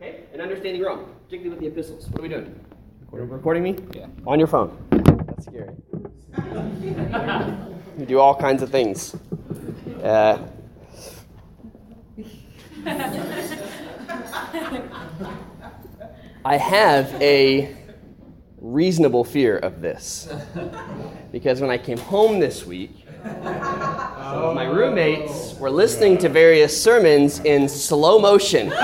Okay? And understanding Rome, particularly with the epistles. What are we doing? Recording, recording me? Yeah. On your phone. That's scary. you do all kinds of things. Uh, I have a reasonable fear of this. Because when I came home this week, of my roommates were listening to various sermons in slow motion.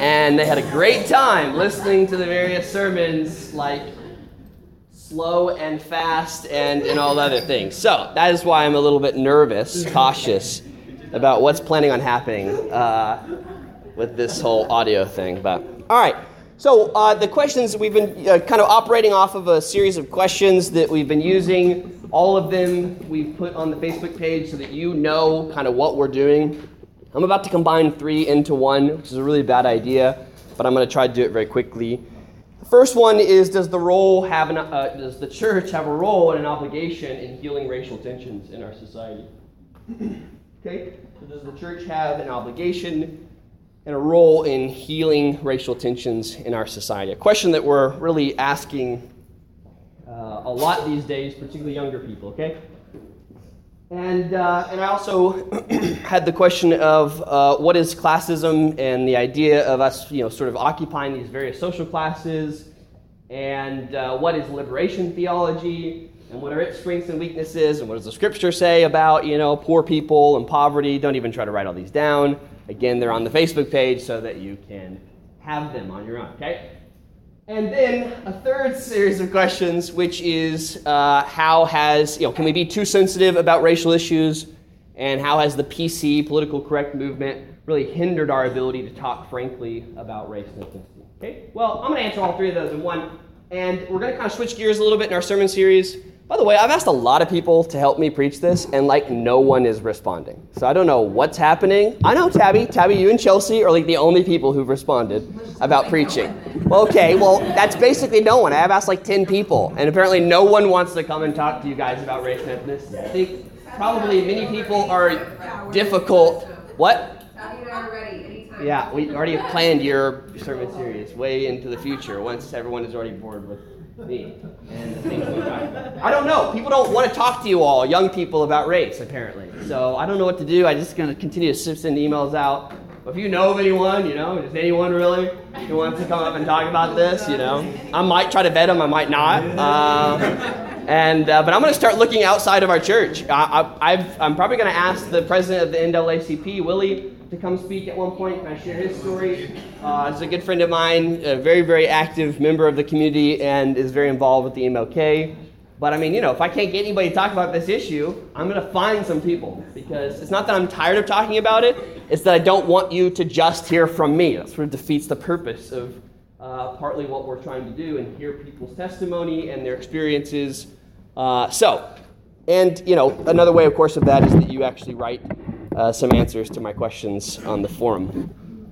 and they had a great time listening to the various sermons, like slow and fast and, and all other things. So that is why I'm a little bit nervous, cautious about what's planning on happening uh, with this whole audio thing. But all right. So uh, the questions we've been uh, kind of operating off of a series of questions that we've been using. All of them we've put on the Facebook page so that you know kind of what we're doing. I'm about to combine three into one, which is a really bad idea, but I'm going to try to do it very quickly. The first one is Does the role have an, uh, does the church have a role and an obligation in healing racial tensions in our society? okay, so does the church have an obligation and a role in healing racial tensions in our society? A question that we're really asking uh, a lot these days, particularly younger people, okay? And, uh, and I also had the question of uh, what is classism and the idea of us, you know, sort of occupying these various social classes, and uh, what is liberation theology, and what are its strengths and weaknesses, and what does the scripture say about, you know, poor people and poverty. Don't even try to write all these down. Again, they're on the Facebook page so that you can have them on your own, okay? And then a third series of questions, which is uh, how has, you know, can we be too sensitive about racial issues? And how has the PC, political correct movement, really hindered our ability to talk frankly about race and ethnicity? Okay, well, I'm going to answer all three of those in one. And we're going to kind of switch gears a little bit in our sermon series. By the way, I've asked a lot of people to help me preach this, and like no one is responding. So I don't know what's happening. I know Tabby, Tabby, you and Chelsea are like the only people who've responded about preaching. Well, okay, well, that's basically no one. I have asked like 10 people, and apparently no one wants to come and talk to you guys about race and ethnicity. I think probably many people are difficult. What? Yeah, we already have planned your sermon series way into the future once everyone is already bored with and the things we talk I don't know. People don't want to talk to you all, young people, about race, apparently. So I don't know what to do. I'm just going to continue to send emails out. If you know of anyone, you know, just anyone really who wants to come up and talk about this, you know, I might try to vet them, I might not. Uh, and uh, but I'm going to start looking outside of our church. I, am probably going to ask the president of the NAACP, Willie, to come speak at one point. Can I share his story? Uh, he's a good friend of mine, a very, very active member of the community, and is very involved with the MLK. But I mean, you know, if I can't get anybody to talk about this issue, I'm going to find some people because it's not that I'm tired of talking about it, it's that I don't want you to just hear from me. That sort of defeats the purpose of uh, partly what we're trying to do and hear people's testimony and their experiences. Uh, so, and, you know, another way, of course, of that is that you actually write uh, some answers to my questions on the forum,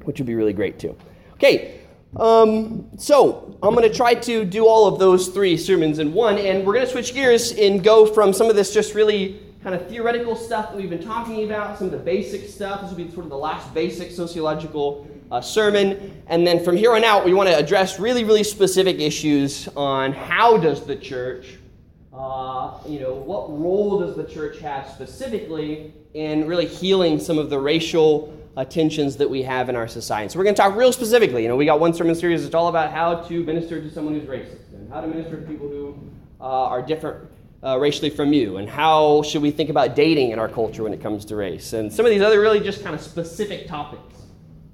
which would be really great too. Okay, um, so I'm going to try to do all of those three sermons in one, and we're going to switch gears and go from some of this just really kind of theoretical stuff that we've been talking about, some of the basic stuff. This will be sort of the last basic sociological uh, sermon, and then from here on out, we want to address really, really specific issues on how does the church uh, you know, what role does the church have specifically in really healing some of the racial uh, tensions that we have in our society? So we're going to talk real specifically. You know, we got one sermon series that's all about how to minister to someone who's racist and how to minister to people who uh, are different uh, racially from you, and how should we think about dating in our culture when it comes to race, and some of these other really just kind of specific topics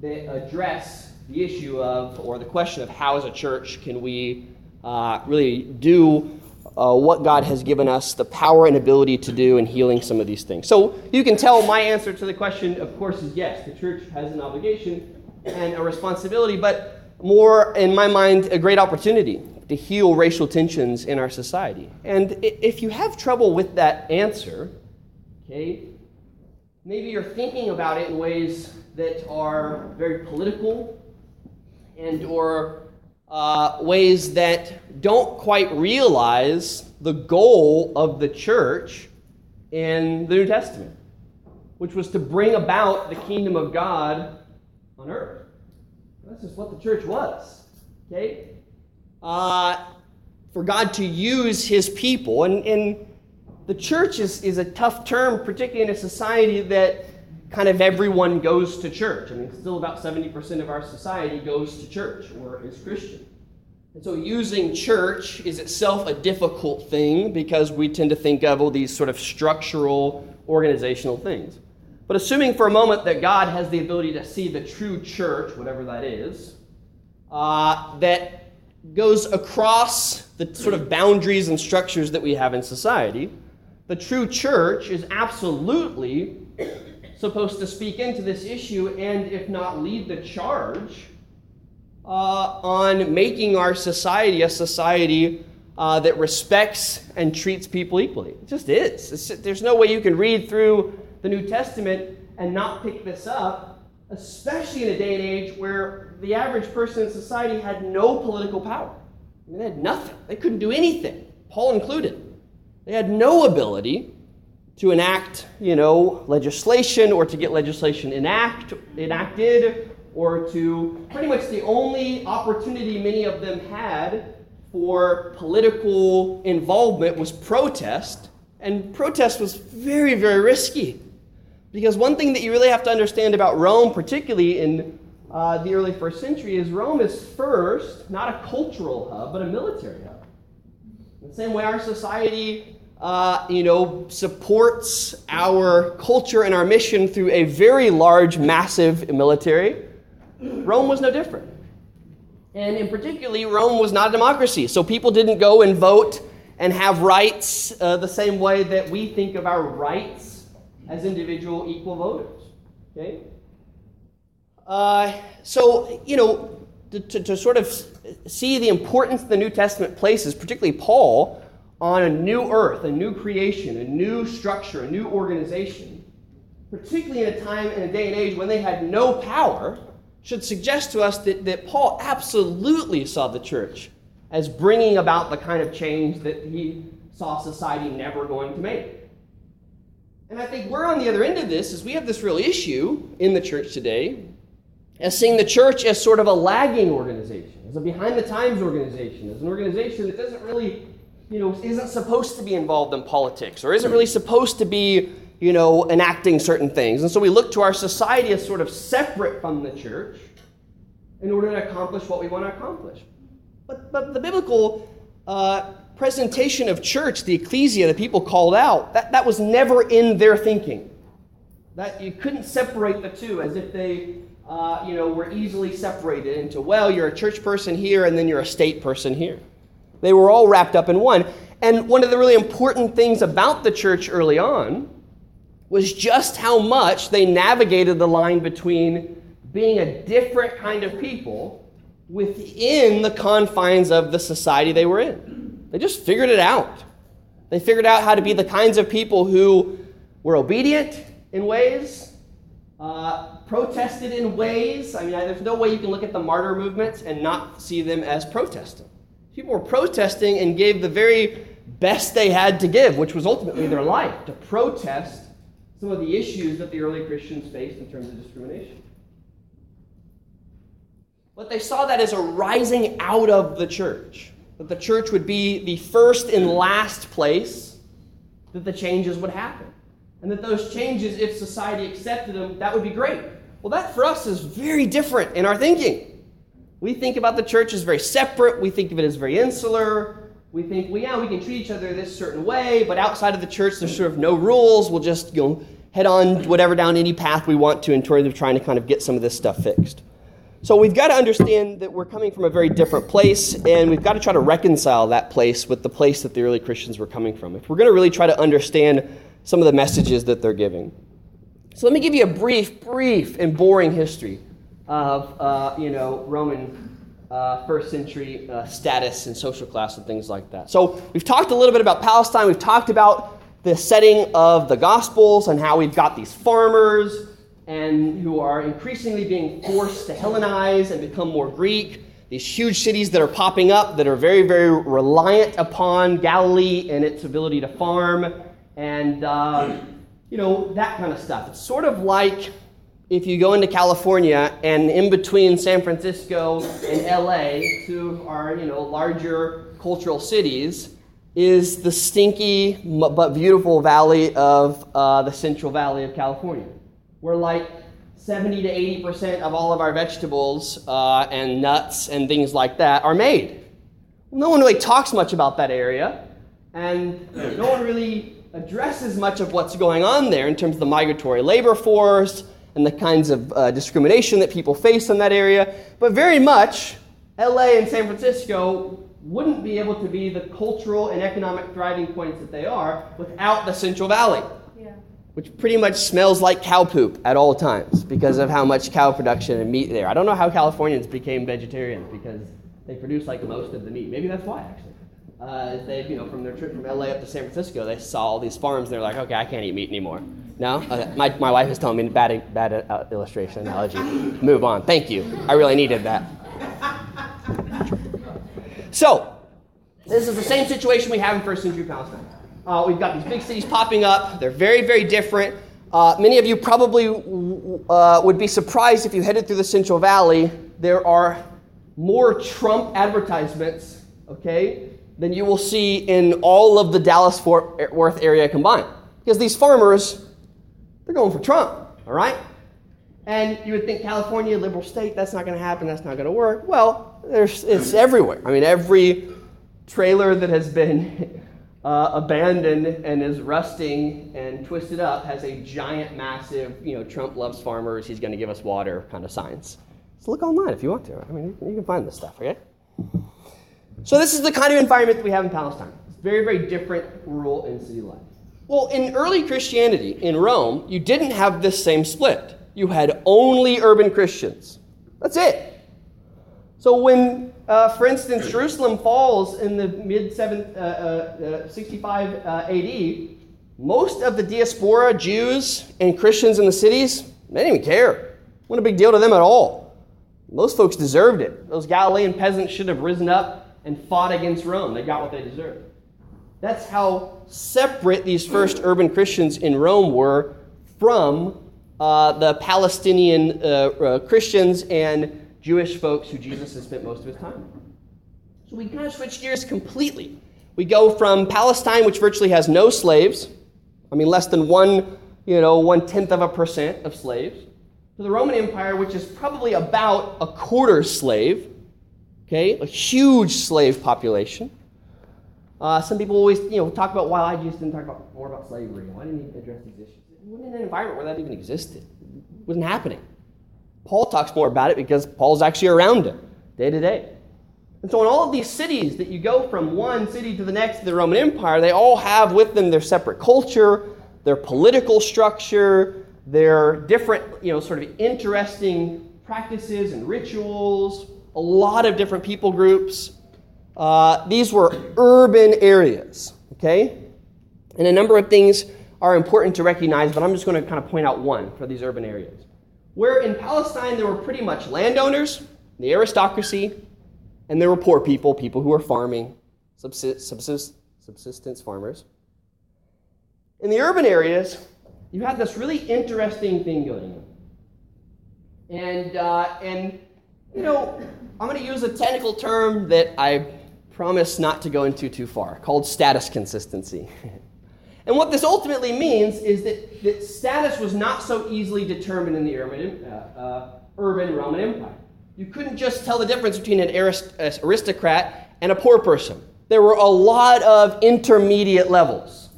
that address the issue of or the question of how as a church can we uh, really do uh, what God has given us the power and ability to do in healing some of these things. So you can tell my answer to the question, of course, is yes. The church has an obligation and a responsibility, but more, in my mind, a great opportunity to heal racial tensions in our society. And if you have trouble with that answer, okay, maybe you're thinking about it in ways that are very political and or uh, ways that don't quite realize the goal of the church in the New Testament, which was to bring about the kingdom of God on earth. That's just what the church was. Okay? Uh, for God to use his people. And, and the church is, is a tough term, particularly in a society that kind of everyone goes to church. I mean, still about 70% of our society goes to church or is Christian. And so using church is itself a difficult thing because we tend to think of all these sort of structural, organizational things. But assuming for a moment that God has the ability to see the true church, whatever that is, uh, that goes across the sort of boundaries and structures that we have in society, the true church is absolutely supposed to speak into this issue and, if not lead the charge, uh, on making our society a society uh, that respects and treats people equally. It just is. It's, there's no way you can read through the New Testament and not pick this up, especially in a day and age where the average person in society had no political power. I mean, they had nothing. They couldn't do anything, Paul included. They had no ability to enact, you know, legislation or to get legislation enact, enacted or to pretty much the only opportunity many of them had for political involvement was protest. And protest was very, very risky. Because one thing that you really have to understand about Rome, particularly in uh, the early first century, is Rome is first not a cultural hub, but a military hub. The same way our society, uh, you know, supports our culture and our mission through a very large, massive military, Rome was no different. And in particularly, Rome was not a democracy. So people didn't go and vote and have rights uh, the same way that we think of our rights as individual equal voters. Okay? Uh, so, you know, to, to, to, sort of see the importance the New Testament places, particularly Paul, on a new earth, a new creation, a new structure, a new organization, particularly in a time and a day and age when they had no power should suggest to us that, that Paul absolutely saw the church as bringing about the kind of change that he saw society never going to make. And I think we're on the other end of this is we have this real issue in the church today as seeing the church as sort of a lagging organization, as a behind the times organization, as an organization that doesn't really, you know, isn't supposed to be involved in politics or isn't really supposed to be you know, enacting certain things. And so we look to our society as sort of separate from the church in order to accomplish what we want to accomplish. But, but the biblical uh, presentation of church, the ecclesia, the people called out, that, that was never in their thinking. That you couldn't separate the two as if they, uh, you know, were easily separated into, well, you're a church person here and then you're a state person here. They were all wrapped up in one. And one of the really important things about the church early on was just how much they navigated the line between being a different kind of people within the confines of the society they were in. They just figured it out. They figured out how to be the kinds of people who were obedient in ways, uh, protested in ways. I mean, there's no way you can look at the martyr movements and not see them as protesting. People were protesting and gave the very best they had to give, which was ultimately their life, to protest some of the issues that the early Christians faced in terms of discrimination. But they saw that as a rising out of the church, that the church would be the first and last place that the changes would happen. And that those changes, if society accepted them, that would be great. Well, that for us is very different in our thinking. We think about the church as very separate, we think of it as very insular, we think, well, yeah, we can treat each other this certain way, but outside of the church, there's sort of no rules. We'll just you know, head on whatever down any path we want to in terms of trying to kind of get some of this stuff fixed. So we've got to understand that we're coming from a very different place, and we've got to try to reconcile that place with the place that the early Christians were coming from. If we're going to really try to understand some of the messages that they're giving. So let me give you a brief, brief, and boring history of, uh, you know, Roman uh, first century uh, status and social class and things like that. So we've talked a little bit about Palestine. We've talked about the setting of the Gospels and how we've got these farmers and who are increasingly being forced to Hellenize and become more Greek. These huge cities that are popping up that are very, very reliant upon Galilee and its ability to farm. And, uh, you know, that kind of stuff. It's sort of like if you go into California and in between San Francisco and LA, two of our, you know, larger cultural cities, is the stinky but beautiful valley of uh, the Central Valley of California, where like 70 to 80 percent of all of our vegetables uh, and nuts and things like that are made. No one really talks much about that area, and no one really addresses much of what's going on there in terms of the migratory labor force and the kinds of uh, discrimination that people face in that area. But very much, LA and San Francisco wouldn't be able to be the cultural and economic thriving points that they are without the Central Valley, yeah. which pretty much smells like cow poop at all times because of how much cow production and meat there. I don't know how Californians became vegetarians because they produce like most of the meat. Maybe that's why, actually. Uh, they, you know, from their trip from LA up to San Francisco, they saw all these farms. and They're like, okay, I can't eat meat anymore. No, uh, my, my wife is telling me bad bad uh, illustration analogy. Move on. Thank you. I really needed that. So, this is the same situation we have in first century Palestine. Uh, we've got these big cities popping up. They're very, very different. Uh, many of you probably uh, would be surprised if you headed through the Central Valley. There are more Trump advertisements, okay, than you will see in all of the Dallas Fort Worth area combined. Because these farmers, they're going for Trump, all right? And you would think California, liberal state, that's not going to happen, that's not going to work. Well, there's, it's everywhere. I mean, every trailer that has been uh, abandoned and is rusting and twisted up has a giant, massive, you know, Trump loves farmers, he's going to give us water kind of signs. So look online if you want to. I mean, you can find this stuff, okay? So this is the kind of environment that we have in Palestine. It's very, very different rural and city life. Well, in early Christianity in Rome, you didn't have this same split you had only urban Christians. That's it. So when, uh, for instance, Jerusalem falls in the mid uh, uh, 65 uh, AD, most of the diaspora, Jews and Christians in the cities, they didn't even care. What a big deal to them at all. Those folks deserved it. Those Galilean peasants should have risen up and fought against Rome. They got what they deserved. That's how separate these first urban Christians in Rome were from uh, the Palestinian uh, uh, Christians and Jewish folks who Jesus has spent most of his time. So we kind of switch gears completely. We go from Palestine, which virtually has no slaves, I mean less than one, you know, one tenth of a percent of slaves, to the Roman Empire, which is probably about a quarter slave, okay, a huge slave population. Uh, some people always, you know, talk about why I just didn't talk about more about slavery. Why didn't he address these issues? wasn't in an environment where that even existed. It wasn't happening. Paul talks more about it because Paul's actually around it day to day. And so, in all of these cities that you go from one city to the next of the Roman Empire, they all have with them their separate culture, their political structure, their different, you know, sort of interesting practices and rituals, a lot of different people groups. Uh, these were urban areas, okay? And a number of things are important to recognize, but I'm just going to kind of point out one for these urban areas. Where in Palestine there were pretty much landowners, the aristocracy, and there were poor people, people who were farming, subsist, subsistence farmers. In the urban areas, you had this really interesting thing going on. And, uh, and you know, I'm going to use a technical term that I promise not to go into too far, called status consistency. And what this ultimately means is that, that status was not so easily determined in the urban, uh, uh, urban Roman Empire. You couldn't just tell the difference between an arist- aristocrat and a poor person. There were a lot of intermediate levels.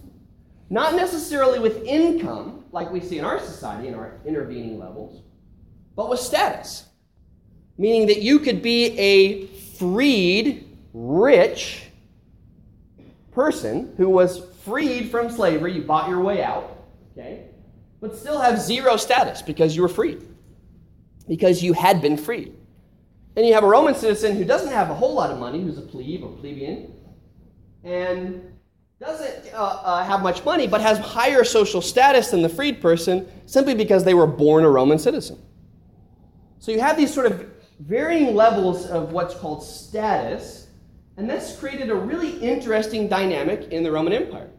Not necessarily with income, like we see in our society in our intervening levels, but with status. Meaning that you could be a freed, rich person who was freed from slavery, you bought your way out, okay, but still have zero status because you were freed, because you had been freed. And you have a Roman citizen who doesn't have a whole lot of money, who's a plebe or plebeian, and doesn't uh, uh, have much money, but has higher social status than the freed person simply because they were born a Roman citizen. So you have these sort of varying levels of what's called status, and this created a really interesting dynamic in the Roman Empire.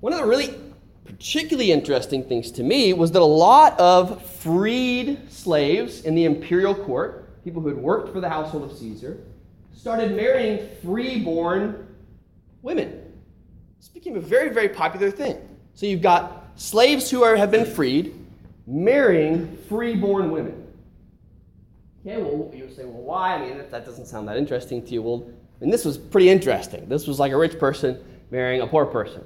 One of the really particularly interesting things to me was that a lot of freed slaves in the imperial court, people who had worked for the household of Caesar, started marrying freeborn women. This became a very, very popular thing. So you've got slaves who are, have been freed marrying freeborn women. Okay, well, you say, well, why? I mean, that doesn't sound that interesting to you. Well, and this was pretty interesting. This was like a rich person marrying a poor person.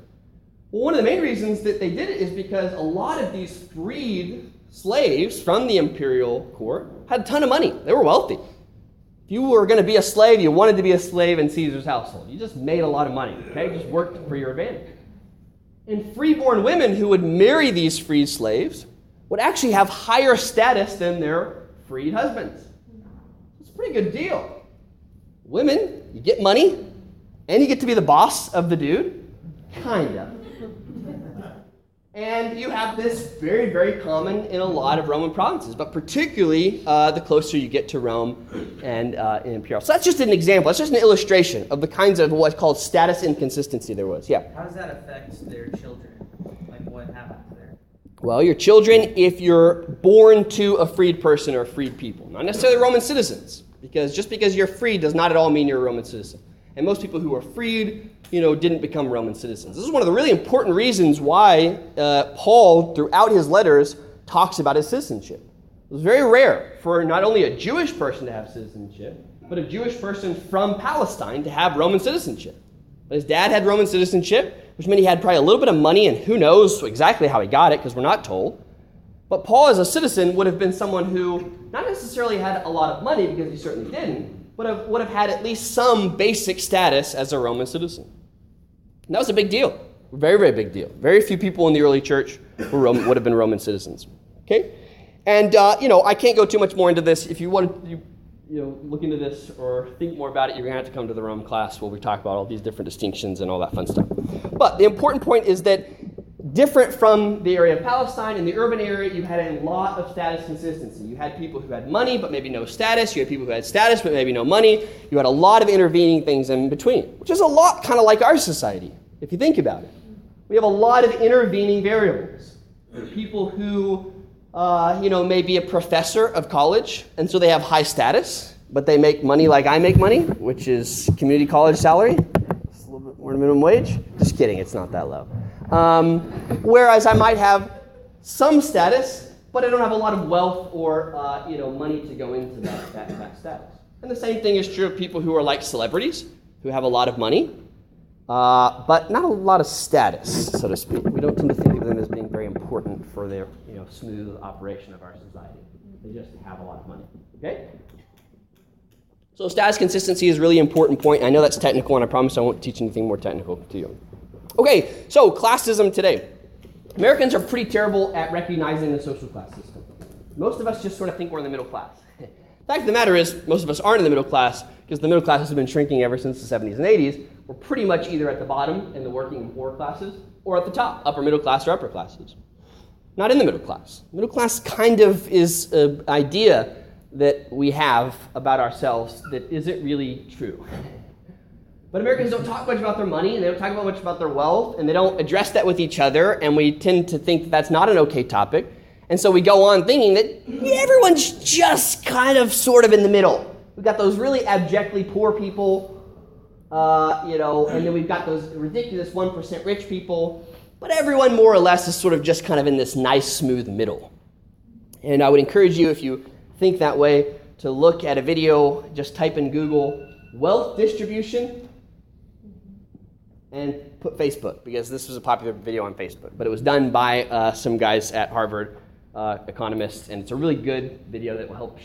Well, one of the main reasons that they did it is because a lot of these freed slaves from the imperial court had a ton of money. They were wealthy. If you were going to be a slave, you wanted to be a slave in Caesar's household. You just made a lot of money, okay? Just worked for your advantage. And freeborn women who would marry these freed slaves would actually have higher status than their freed husbands. It's a pretty good deal. Women, you get money, and you get to be the boss of the dude. Kind of. And you have this very, very common in a lot of Roman provinces, but particularly uh, the closer you get to Rome and uh, in imperial. So that's just an example. That's just an illustration of the kinds of what's called status inconsistency there was. Yeah. How does that affect their children? Like what happens there? Well, your children, if you're born to a freed person or freed people, not necessarily Roman citizens, because just because you're freed does not at all mean you're a Roman citizen. And most people who are freed you know, didn't become Roman citizens. This is one of the really important reasons why uh, Paul, throughout his letters, talks about his citizenship. It was very rare for not only a Jewish person to have citizenship, but a Jewish person from Palestine to have Roman citizenship. But his dad had Roman citizenship, which meant he had probably a little bit of money, and who knows exactly how he got it because we're not told. But Paul, as a citizen, would have been someone who not necessarily had a lot of money because he certainly didn't, but have, would have had at least some basic status as a Roman citizen. And that was a big deal. Very, very big deal. Very few people in the early church were Roman, would have been Roman citizens. Okay? And, uh, you know, I can't go too much more into this. If you want to, you, you know, look into this or think more about it, you're going to have to come to the Rome class where we talk about all these different distinctions and all that fun stuff. But the important point is that different from the area of Palestine, in the urban area, you had a lot of status consistency. You had people who had money but maybe no status. You had people who had status but maybe no money. You had a lot of intervening things in between, which is a lot kind of like our society, if you think about it. We have a lot of intervening variables. People who, uh, you know, may be a professor of college, and so they have high status, but they make money like I make money, which is community college salary. It's a little bit more than minimum wage. Just kidding, it's not that low. Um, whereas I might have some status, but I don't have a lot of wealth or uh, you know money to go into that, that, that status. And the same thing is true of people who are like celebrities, who have a lot of money, uh, but not a lot of status, so to speak. We don't tend to think of them as being very important for their you know smooth operation of our society. They just have a lot of money. Okay. So status consistency is a really important point. I know that's technical, and I promise I won't teach anything more technical to you. Okay, so classism today. Americans are pretty terrible at recognizing the social class system. Most of us just sort of think we're in the middle class. the fact of the matter is, most of us aren't in the middle class because the middle class has been shrinking ever since the 70s and 80s. We're pretty much either at the bottom in the working and poor classes or at the top, upper middle class or upper classes. Not in the middle class. Middle class kind of is an idea that we have about ourselves that isn't really true. But Americans don't talk much about their money, and they don't talk about much about their wealth, and they don't address that with each other, and we tend to think that that's not an okay topic. And so we go on thinking that everyone's just kind of sort of in the middle. We've got those really abjectly poor people, uh, you know, and then we've got those ridiculous 1% rich people, but everyone more or less is sort of just kind of in this nice, smooth middle. And I would encourage you, if you think that way, to look at a video, just type in Google wealth distribution and put Facebook because this was a popular video on Facebook. But it was done by uh, some guys at Harvard, uh, economists, and it's a really good video that will help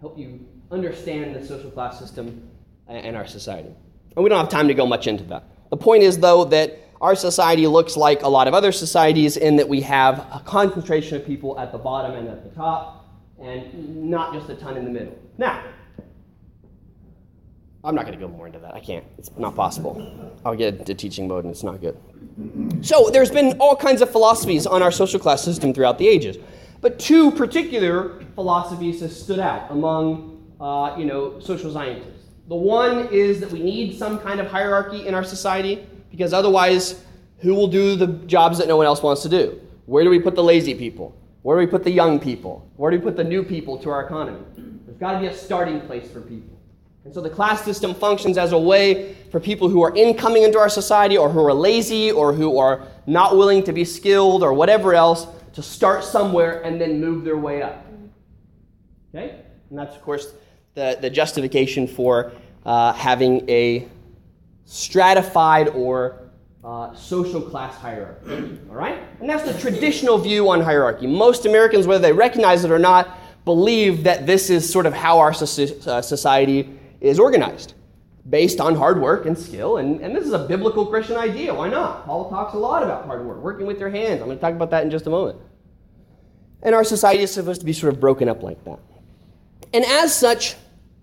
help you understand the social class system and our society. And we don't have time to go much into that. The point is, though, that our society looks like a lot of other societies in that we have a concentration of people at the bottom and at the top, and not just a ton in the middle. Now, I'm not going to go more into that. I can't. It's not possible. I'll get into teaching mode and it's not good. So, there's been all kinds of philosophies on our social class system throughout the ages. But two particular philosophies have stood out among, uh, you know, social scientists. The one is that we need some kind of hierarchy in our society because otherwise, Who will do the jobs that no one else wants to do? Where do we put the lazy people? Where do we put the young people? Where do we put the new people to our economy? There's got to be a starting place for people. And so the class system functions as a way for people who are incoming into our society or who are lazy or who are not willing to be skilled or whatever else to start somewhere and then move their way up. Okay? And that's, of course, the, the justification for uh, having a stratified or uh, social class hierarchy. All right? And that's the traditional view on hierarchy. Most Americans, whether they recognize it or not, believe that this is sort of how our uh, society is organized based on hard work and skill. And, and this is a biblical Christian idea. Why not? Paul talks a lot about hard work, working with your hands. I'm going to talk about that in just a moment. And our society is supposed to be sort of broken up like that. And as such,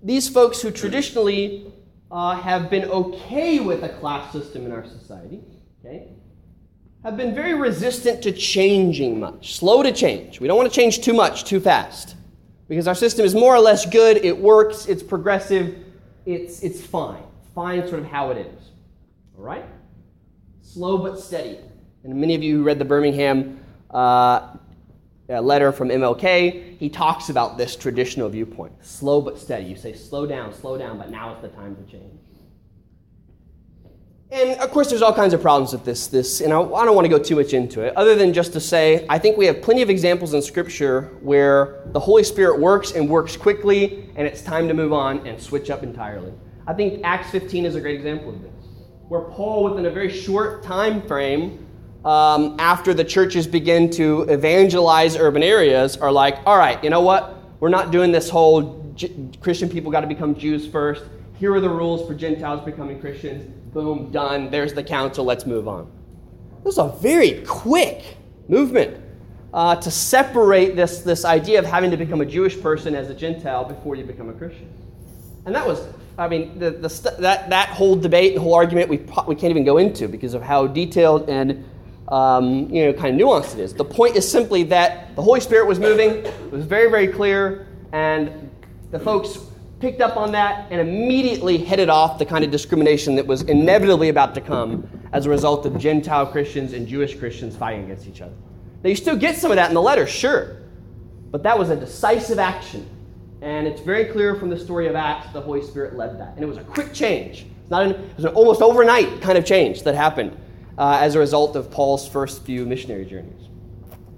these folks who traditionally uh, have been okay with a class system in our society, okay, have been very resistant to changing much, slow to change. We don't want to change too much too fast because our system is more or less good, it works, it's progressive, it's, it's fine. Fine, sort of how it is. All right? Slow but steady. And many of you who read the Birmingham uh, letter from MLK, he talks about this traditional viewpoint. Slow but steady. You say, slow down, slow down, but now is the time to change. And of course, there's all kinds of problems with this. This, and I, I don't want to go too much into it, other than just to say, I think we have plenty of examples in Scripture where the Holy Spirit works and works quickly, and it's time to move on and switch up entirely. I think Acts 15 is a great example of this, where Paul, within a very short time frame, um, after the churches begin to evangelize urban areas, are like, all right, you know what? We're not doing this whole Christian people got to become Jews first. Here are the rules for Gentiles becoming Christians boom, done, there's the council, let's move on. This is a very quick movement uh, to separate this, this idea of having to become a Jewish person as a Gentile before you become a Christian. And that was, I mean, the, the st- that, that whole debate and whole argument we, we can't even go into because of how detailed and um, you know, kind of nuanced it is. The point is simply that the Holy Spirit was moving, it was very, very clear, and the folks picked up on that and immediately headed off the kind of discrimination that was inevitably about to come as a result of Gentile Christians and Jewish Christians fighting against each other. Now, you still get some of that in the letter, sure, but that was a decisive action. And it's very clear from the story of Acts the Holy Spirit led that. And it was a quick change. It's not an, it was an almost overnight kind of change that happened uh, as a result of Paul's first few missionary journeys.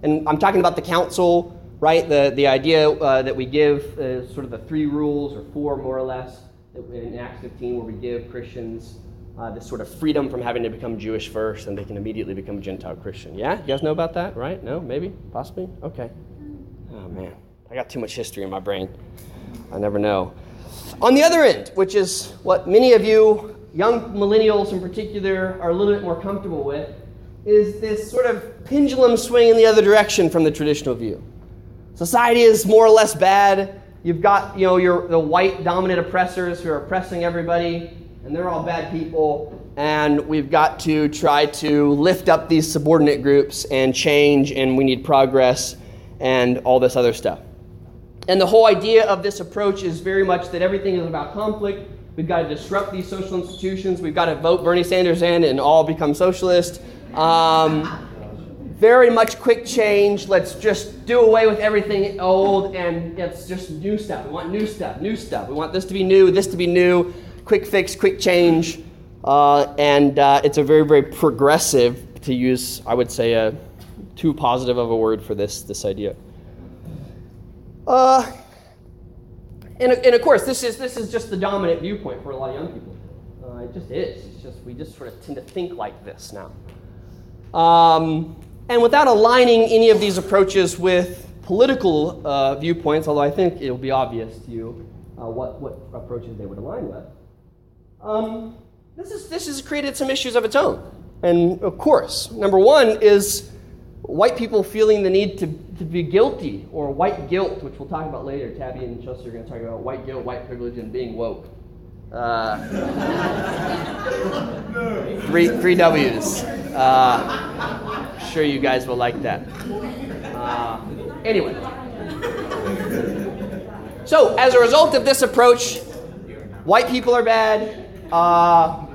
And I'm talking about the council right? The, the idea uh, that we give uh, sort of the three rules, or four more or less, in Acts 15, where we give Christians uh, this sort of freedom from having to become Jewish first and they can immediately become Gentile Christian. Yeah? You guys know about that, right? No? Maybe? Possibly? Okay. Oh, man. I got too much history in my brain. I never know. On the other end, which is what many of you, young millennials in particular, are a little bit more comfortable with, is this sort of pendulum swing in the other direction from the traditional view. Society is more or less bad. You've got, you know, your, the white dominant oppressors who are oppressing everybody, and they're all bad people. And we've got to try to lift up these subordinate groups and change, and we need progress and all this other stuff. And the whole idea of this approach is very much that everything is about conflict. We've got to disrupt these social institutions. We've got to vote Bernie Sanders in and all become socialist. Um, very much quick change. Let's just do away with everything old and it's just new stuff. We want new stuff, new stuff. We want this to be new, this to be new, quick fix, quick change. Uh, and uh, it's a very, very progressive, to use, I would say, a too positive of a word for this, this idea. Uh, and, and of course, this is, this is just the dominant viewpoint for a lot of young people. Uh, it just is. It's just, we just sort of tend to think like this now. Um, and without aligning any of these approaches with political uh, viewpoints, although I think it'll be obvious to you uh, what, what approaches they would align with, um, this, is, this has created some issues of its own. And of course, number one is white people feeling the need to, to be guilty, or white guilt, which we'll talk about later. Tabby and Chelsea are going to talk about white guilt, white privilege, and being woke. Uh, three, three W's. Uh, sure you guys will like that. Uh, anyway. So, as a result of this approach, white people are bad, uh,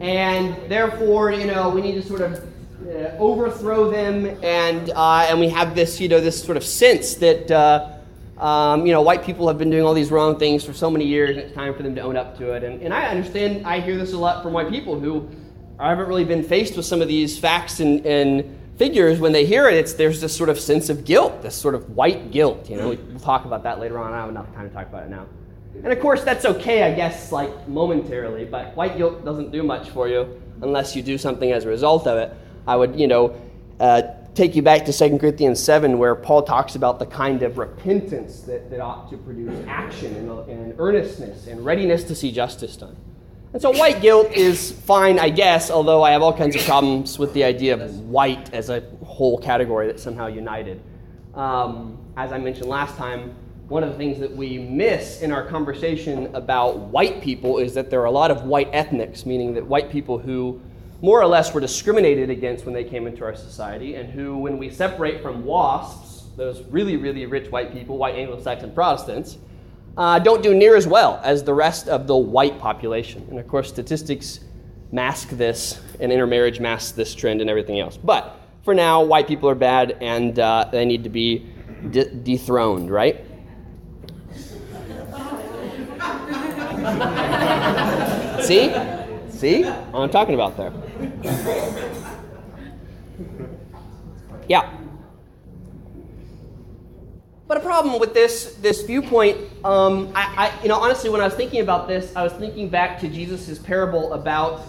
and therefore, you know, we need to sort of uh, overthrow them, and uh, and we have this you know this sort of sense that uh, um, you know white people have been doing all these wrong things for so many years, and it's time for them to own up to it. And, and I understand. I hear this a lot from white people who haven't really been faced with some of these facts and, and figures. When they hear it, it's there's this sort of sense of guilt, this sort of white guilt. You know, we'll talk about that later on. I don't have enough time to talk about it now. And of course, that's okay, I guess, like momentarily, but white guilt doesn't do much for you unless you do something as a result of it. I would, you know, uh, take you back to 2 Corinthians 7, where Paul talks about the kind of repentance that, that ought to produce action and, and earnestness and readiness to see justice done. And so white guilt is fine, I guess, although I have all kinds of problems with the idea of white as a whole category that's somehow united. Um, as I mentioned last time, one of the things that we miss in our conversation about white people is that there are a lot of white ethnics, meaning that white people who more or less were discriminated against when they came into our society, and who, when we separate from WASPs, those really, really rich white people, white Anglo Saxon Protestants, uh, don't do near as well as the rest of the white population. And of course, statistics mask this, and intermarriage masks this trend and everything else. But for now, white people are bad and uh, they need to be de- dethroned, right? See? See? What I'm talking about there. Yeah. But a problem with this this viewpoint, um, I, I, you know, honestly, when I was thinking about this, I was thinking back to Jesus' parable about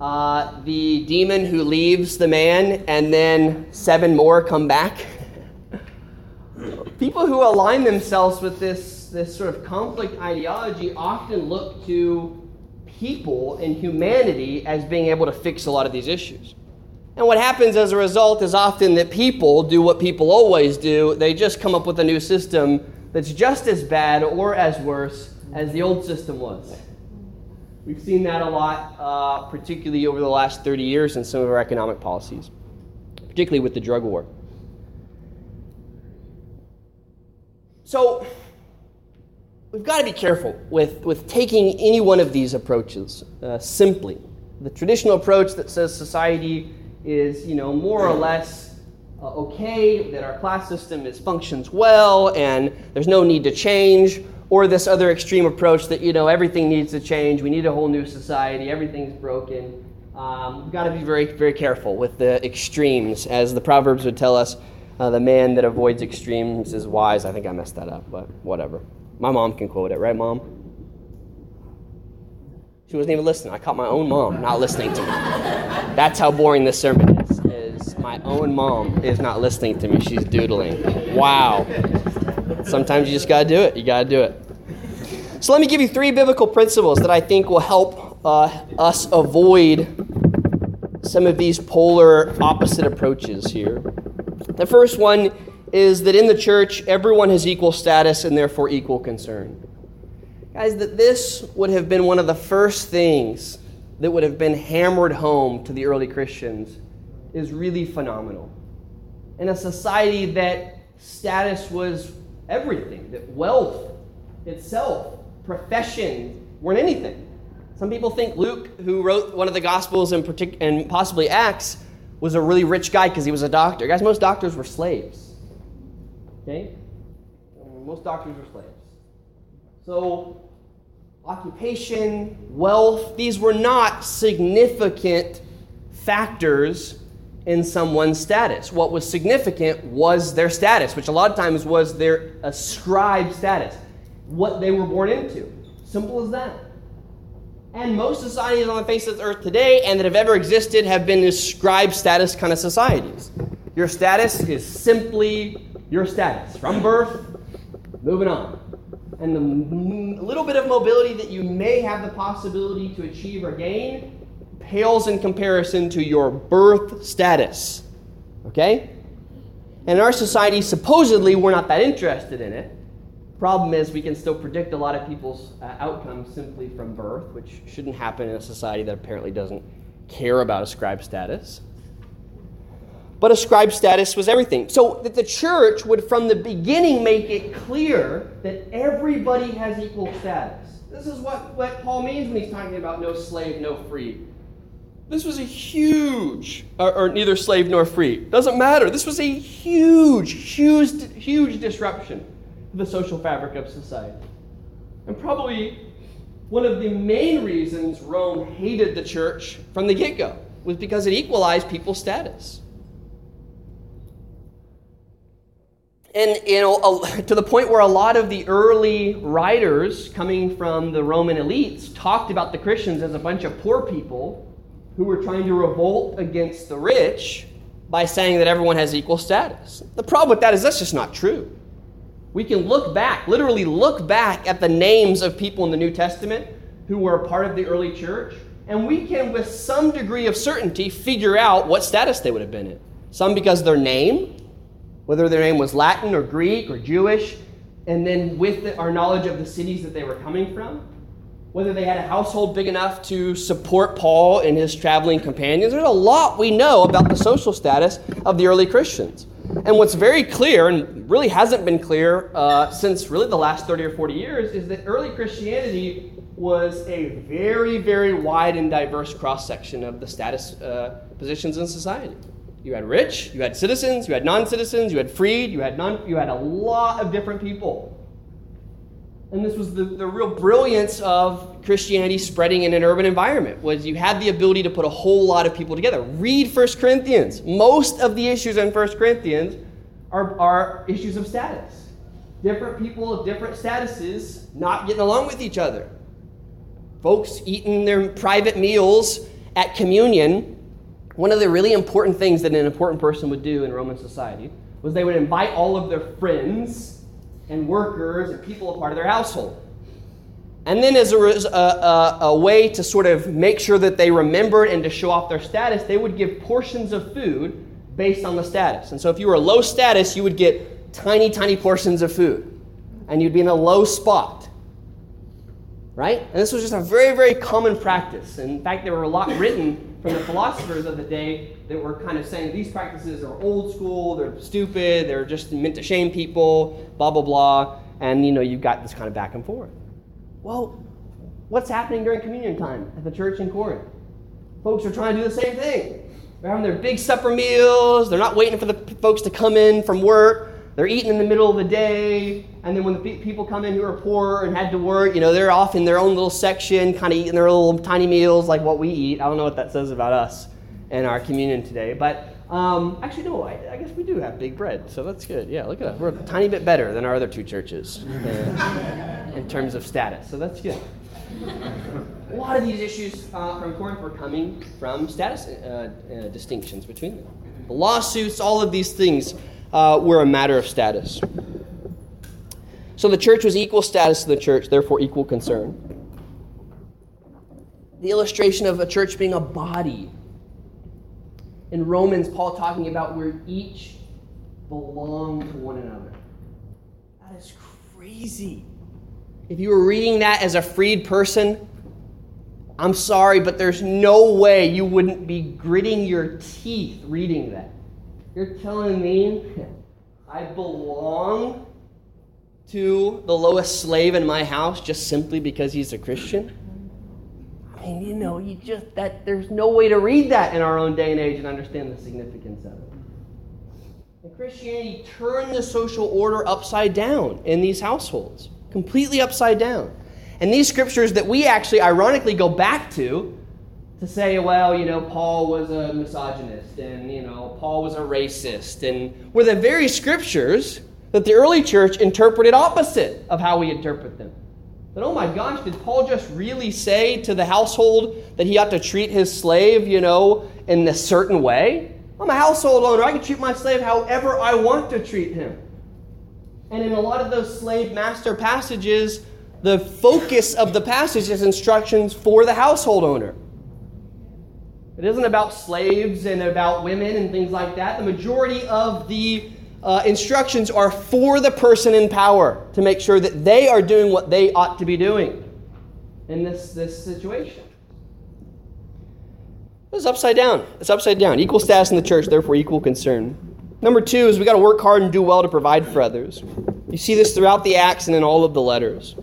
uh, the demon who leaves the man, and then seven more come back. People who align themselves with this this sort of conflict ideology often look to people and humanity as being able to fix a lot of these issues. And what happens as a result is often that people do what people always do. They just come up with a new system that's just as bad or as worse as the old system was. We've seen that a lot, uh, particularly over the last 30 years in some of our economic policies, particularly with the drug war. So, we've got to be careful with, with taking any one of these approaches uh, simply. The traditional approach that says society is, you know, more or less uh, okay, that our class system is functions well, and there's no need to change, or this other extreme approach that, you know, everything needs to change, we need a whole new society, everything's broken. Um, we've got to be very, very careful with the extremes. As the Proverbs would tell us, uh, the man that avoids extremes is wise. I think I messed that up, but whatever. My mom can quote it, right, mom? She wasn't even listening. I caught my own mom not listening to me. That's how boring this sermon is. Is my own mom is not listening to me. She's doodling. Wow. Sometimes you just got to do it. You got to do it. So let me give you three biblical principles that I think will help uh, us avoid some of these polar opposite approaches here. The first one is that in the church, everyone has equal status and therefore equal concern. Guys, that this would have been one of the first things that would have been hammered home to the early Christians is really phenomenal. In a society that status was everything, that wealth itself, profession, weren't anything. Some people think Luke, who wrote one of the Gospels and, partic- and possibly Acts, was a really rich guy because he was a doctor. Guys, most doctors were slaves. Okay? Most doctors were slaves. So, occupation, wealth, these were not significant factors in someone's status. What was significant was their status, which a lot of times was their ascribed status, what they were born into. Simple as that. And most societies on the face of the earth today and that have ever existed have been ascribed status kind of societies. Your status is simply your status from birth, moving on. And the little bit of mobility that you may have the possibility to achieve or gain pales in comparison to your birth status. Okay? And in our society, supposedly, we're not that interested in it. Problem is, we can still predict a lot of people's uh, outcomes simply from birth, which shouldn't happen in a society that apparently doesn't care about ascribed status but ascribed status was everything. So that the church would, from the beginning, make it clear that everybody has equal status. This is what, what Paul means when he's talking about no slave, no free. This was a huge, or, or, neither slave nor free. Doesn't matter. This was a huge, huge, huge disruption to the social fabric of society. And probably one of the main reasons Rome hated the church from the get go was because it equalized people's status. And you know, to the point where a lot of the early writers coming from the Roman elites talked about the Christians as a bunch of poor people who were trying to revolt against the rich by saying that everyone has equal status. The problem with that is that's just not true. We can look back, literally look back at the names of people in the New Testament who were a part of the early church, and we can, with some degree of certainty, figure out what status they would have been in. Some because their name, whether their name was Latin or Greek or Jewish, and then with our knowledge of the cities that they were coming from, whether they had a household big enough to support Paul and his traveling companions. There's a lot we know about the social status of the early Christians. And what's very clear, and really hasn't been clear uh, since really the last 30 or 40 years, is that early Christianity was a very, very wide and diverse cross section of the status uh, positions in society. You had rich, you had citizens, you had non citizens, you had freed, you had, non, you had a lot of different people and this was the, the real brilliance of Christianity spreading in an urban environment, was you had the ability to put a whole lot of people together. Read 1 Corinthians. Most of the issues in 1 Corinthians are, are issues of status. Different people of different statuses not getting along with each other. Folks eating their private meals at communion. One of the really important things that an important person would do in Roman society was they would invite all of their friends and workers and people a part of their household. And then, as a, a, uh, uh, a, way to sort of make sure that they remembered and to show off their status, they would give portions of food based on the status. And so, if you were low status, you would get tiny, tiny portions of food, and you'd be in a low spot. Right? And this was just a very, very common practice. In fact, there were a lot written from the philosophers of the day that were kind of saying these practices are old school, they're stupid, they're just meant to shame people, blah, blah, blah. And, you know, you've got this kind of back and forth. Well, what's happening during communion time at the church in Corinth? Folks are trying to do the same thing. They're having their big supper meals, they're not waiting for the folks to come in from work. They're eating in the middle of the day, and then when the people come in who are poor and had to work, you know, they're off in their own little section, kind of eating their little tiny meals like what we eat. I don't know what that says about us and our communion today. But um, actually, no, I, I, guess we do have big bread, so that's good. Yeah, look at that. We're a tiny bit better than our other two churches uh, in terms of status, so that's good. A lot of these issues uh, from Corinth were coming from status uh, uh distinctions between them. The lawsuits, all of these things uh, were a matter of status. So the church was equal status to the church, therefore equal concern. The illustration of a church being a body in Romans, Paul talking about where each belong to one another. That is crazy. If you were reading that as a freed person, I'm sorry, but there's no way you wouldn't be gritting your teeth reading that. You're telling me I belong to the lowest slave in my house just simply because he's a Christian? I mean, you know, you just that there's no way to read that in our own day and age and understand the significance of it. And Christianity turned the social order upside down in these households, completely upside down. And these scriptures that we actually ironically go back to to say, well, you know, Paul was a misogynist and, you know, Paul was a racist, and were the very scriptures that the early church interpreted opposite of how we interpret them. But oh my gosh, did Paul just really say to the household that he ought to treat his slave, you know, in a certain way? I'm a household owner. I can treat my slave however I want to treat him. And in a lot of those slave master passages, the focus of the passage is instructions for the household owner. It isn't about slaves and about women and things like that. The majority of the uh, instructions are for the person in power to make sure that they are doing what they ought to be doing in this, this situation. It's upside down. It's upside down. Equal status in the church, therefore equal concern. Number two is we got to work hard and do well to provide for others. You see this throughout the Acts and in all of the letters.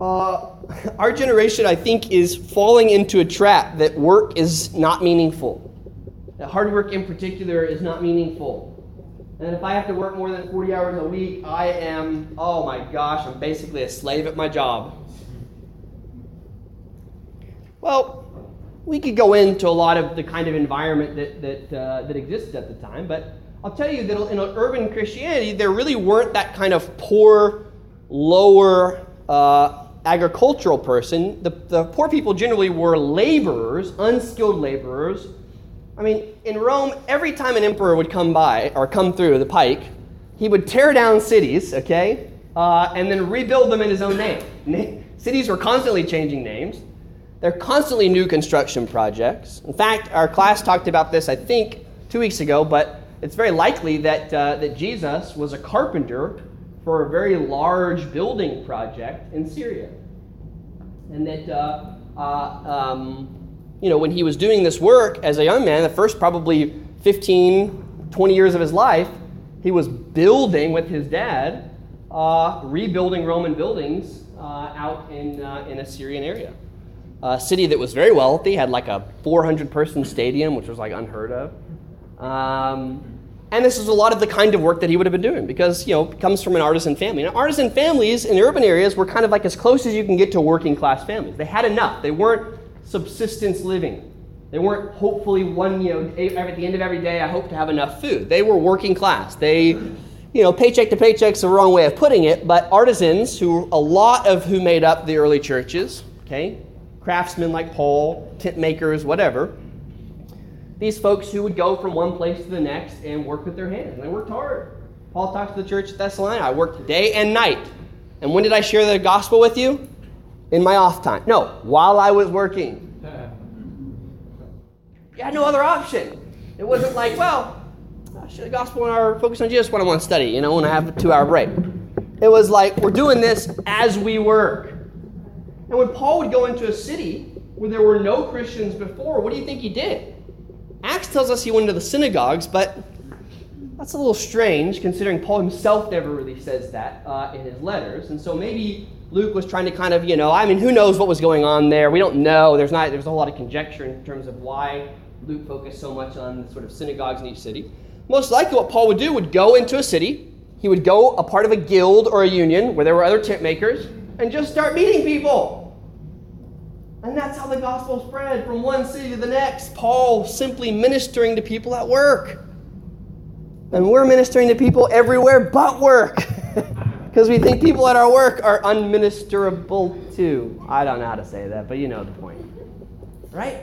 Uh, our generation, I think, is falling into a trap that work is not meaningful. That hard work in particular is not meaningful. And if I have to work more than 40 hours a week, I am, oh my gosh, I'm basically a slave at my job. Well, we could go into a lot of the kind of environment that, that, uh, that existed at the time, but I'll tell you that in urban Christianity, there really weren't that kind of poor, lower, uh, agricultural person. The, the poor people generally were laborers, unskilled laborers. I mean, in Rome, every time an emperor would come by or come through the pike, he would tear down cities, okay, uh, and then rebuild them in his own name. cities were constantly changing names. They're constantly new construction projects. In fact, our class talked about this, I think, two weeks ago, but it's very likely that, uh, that Jesus was a carpenter for a very large building project in Syria. And that, uh, uh, um, you know, when he was doing this work as a young man, the first probably 15, 20 years of his life, he was building with his dad, uh, rebuilding Roman buildings uh, out in, uh, in a Syrian area. A city that was very wealthy, had like a 400 person stadium, which was like unheard of. Um, and this is a lot of the kind of work that he would have been doing because, you know, comes from an artisan family. Now, artisan families in urban areas were kind of like as close as you can get to working class families. They had enough. They weren't subsistence living. They weren't hopefully one, you know, at the end of every day, I hope to have enough food. They were working class. They, you know, paycheck to paycheck's the wrong way of putting it, but artisans, who a lot of who made up the early churches, okay, craftsmen like Paul, tent makers, whatever, these folks who would go from one place to the next and work with their hands. And they worked hard. Paul talks to the church at Thessalonica. I worked day and night. And when did I share the gospel with you? In my off time. No, while I was working. You had no other option. It wasn't like, well, I share the gospel and our focus on Jesus when I want to study, you know, when I have a two hour break. It was like, we're doing this as we work. And when Paul would go into a city where there were no Christians before, what do you think he did? Acts tells us he went to the synagogues, but that's a little strange considering Paul himself never really says that uh, in his letters. And so maybe Luke was trying to kind of, you know, I mean, who knows what was going on there? We don't know. There's not. There's a whole lot of conjecture in terms of why Luke focused so much on the sort of synagogues in each city. Most likely, what Paul would do would go into a city. He would go a part of a guild or a union where there were other tent makers and just start meeting people. And that's how the gospel spread from one city to the next. Paul simply ministering to people at work. And we're ministering to people everywhere but work. Because we think people at our work are unministerable too. I don't know how to say that, but you know the point. Right?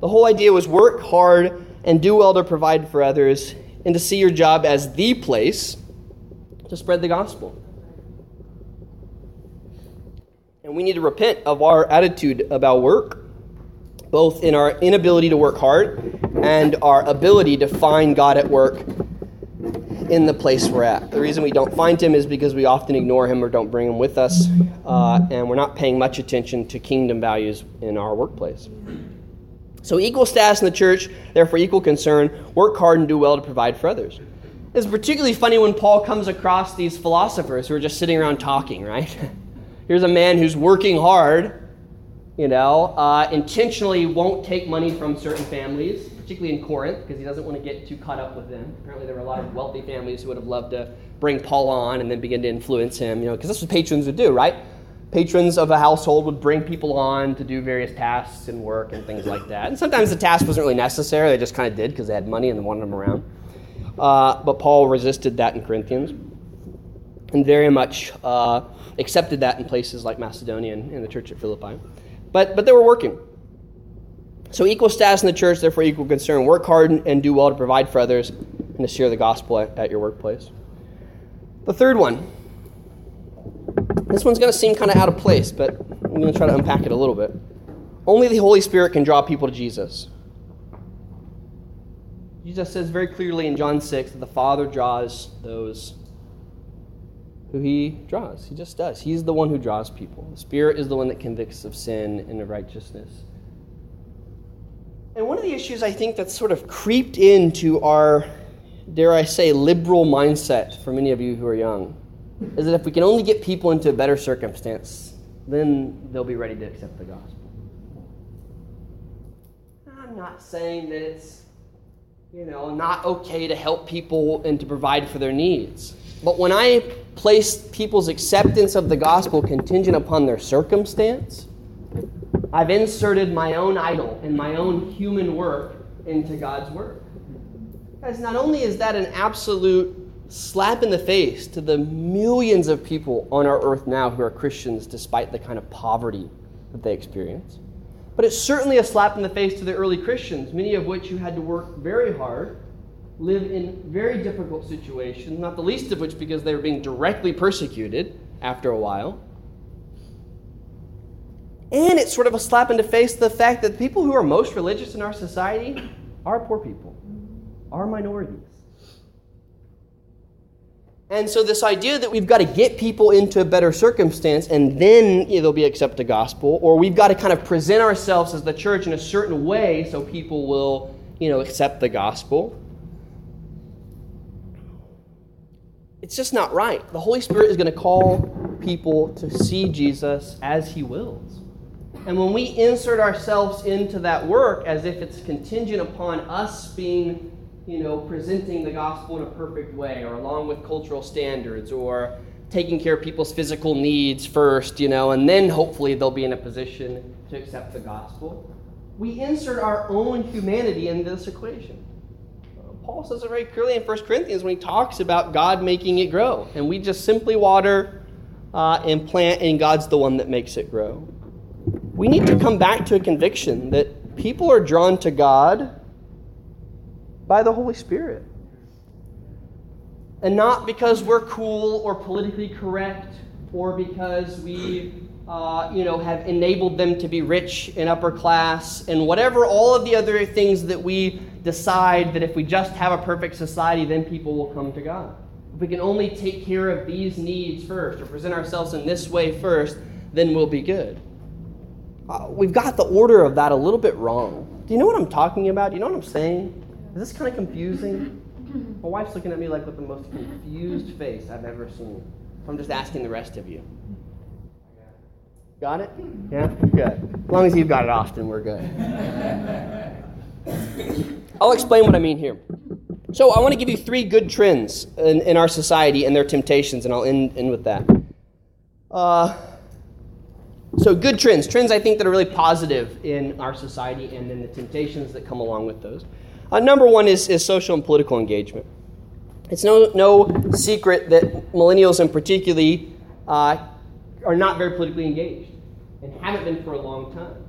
The whole idea was work hard and do well to provide for others and to see your job as the place to spread the gospel. And we need to repent of our attitude about work, both in our inability to work hard and our ability to find God at work in the place we're at. The reason we don't find Him is because we often ignore Him or don't bring Him with us, uh, and we're not paying much attention to kingdom values in our workplace. So, equal status in the church, therefore, equal concern, work hard and do well to provide for others. It's particularly funny when Paul comes across these philosophers who are just sitting around talking, right? Here's a man who's working hard, you know, uh, intentionally won't take money from certain families, particularly in Corinth, because he doesn't want to get too caught up with them. Apparently, there were a lot of wealthy families who would have loved to bring Paul on and then begin to influence him, you know, because that's what patrons would do, right? Patrons of a household would bring people on to do various tasks and work and things like that. And sometimes the task wasn't really necessary, they just kind of did because they had money and wanted them around. Uh, but Paul resisted that in Corinthians and very much. Uh, accepted that in places like Macedonia and, and the church at Philippi. But, but they were working. So, equal status in the church, therefore, equal concern. Work hard and, and do well to provide for others and to share the gospel at, at your workplace. The third one. This one's going to seem kind of out of place, but I'm going to try to unpack it a little bit. Only the Holy Spirit can draw people to Jesus. Jesus says very clearly in John 6 that the Father draws those who he draws. He just does. He's the one who draws people. The Spirit is the one that convicts of sin and of righteousness. And one of the issues I think that's sort of creeped into our, dare I say, liberal mindset for many of you who are young is that if we can only get people into a better circumstance, then they'll be ready to accept the gospel. I'm not saying that it's, you know, not okay to help people and to provide for their needs. But when I place people's acceptance of the gospel contingent upon their circumstance, I've inserted my own idol and my own human work into God's work. Guys, not only is that an absolute slap in the face to the millions of people on our earth now who are Christians despite the kind of poverty that they experience, but it's certainly a slap in the face to the early Christians, many of which who had to work very hard, live in very difficult situations, not the least of which because they were being directly persecuted after a while. And it's sort of a slap in the face the fact that the people who are most religious in our society are poor people, are minorities. And so, this idea that we've got to get people into a better circumstance and then they'll be accept the gospel, or we've got to kind of present ourselves as the church in a certain way so people will, you know, accept the gospel. It's just not right. The Holy Spirit is going to call people to see Jesus as He wills. And when we insert ourselves into that work as if it's contingent upon us being you know, presenting the gospel in a perfect way or along with cultural standards or taking care of people's physical needs first, you know, and then hopefully they'll be in a position to accept the gospel. We insert our own humanity into this equation. Paul says it very clearly in 1 Corinthians when he talks about God making it grow. And we just simply water uh, and plant, and God's the one that makes it grow. We need to come back to a conviction that people are drawn to God by the Holy Spirit. And not because we're cool or politically correct or because we uh, you know, have enabled them to be rich and upper class and whatever all of the other things that we decide that if we just have a perfect society, then people will come to God. If we can only take care of these needs first or present ourselves in this way first, then we'll be good. Uh, we've got the order of that a little bit wrong. Do you know what I'm talking about? Do you know what I'm saying? Is this kind of confusing? My wife's looking at me like with the most confused face I've ever seen. I'm just asking the rest of you. Got it? Yeah? Good. As long as you've got it, Austin, we're good. I'll explain what I mean here. So, I want to give you three good trends in, in our society and their temptations, and I'll end, end with that. Uh, so, good trends. Trends I think that are really positive in our society and then the temptations that come along with those. Uh, number one is, is social and political engagement. It's no, no secret that millennials, in particularly, uh, are not very politically engaged and haven't been for a long time.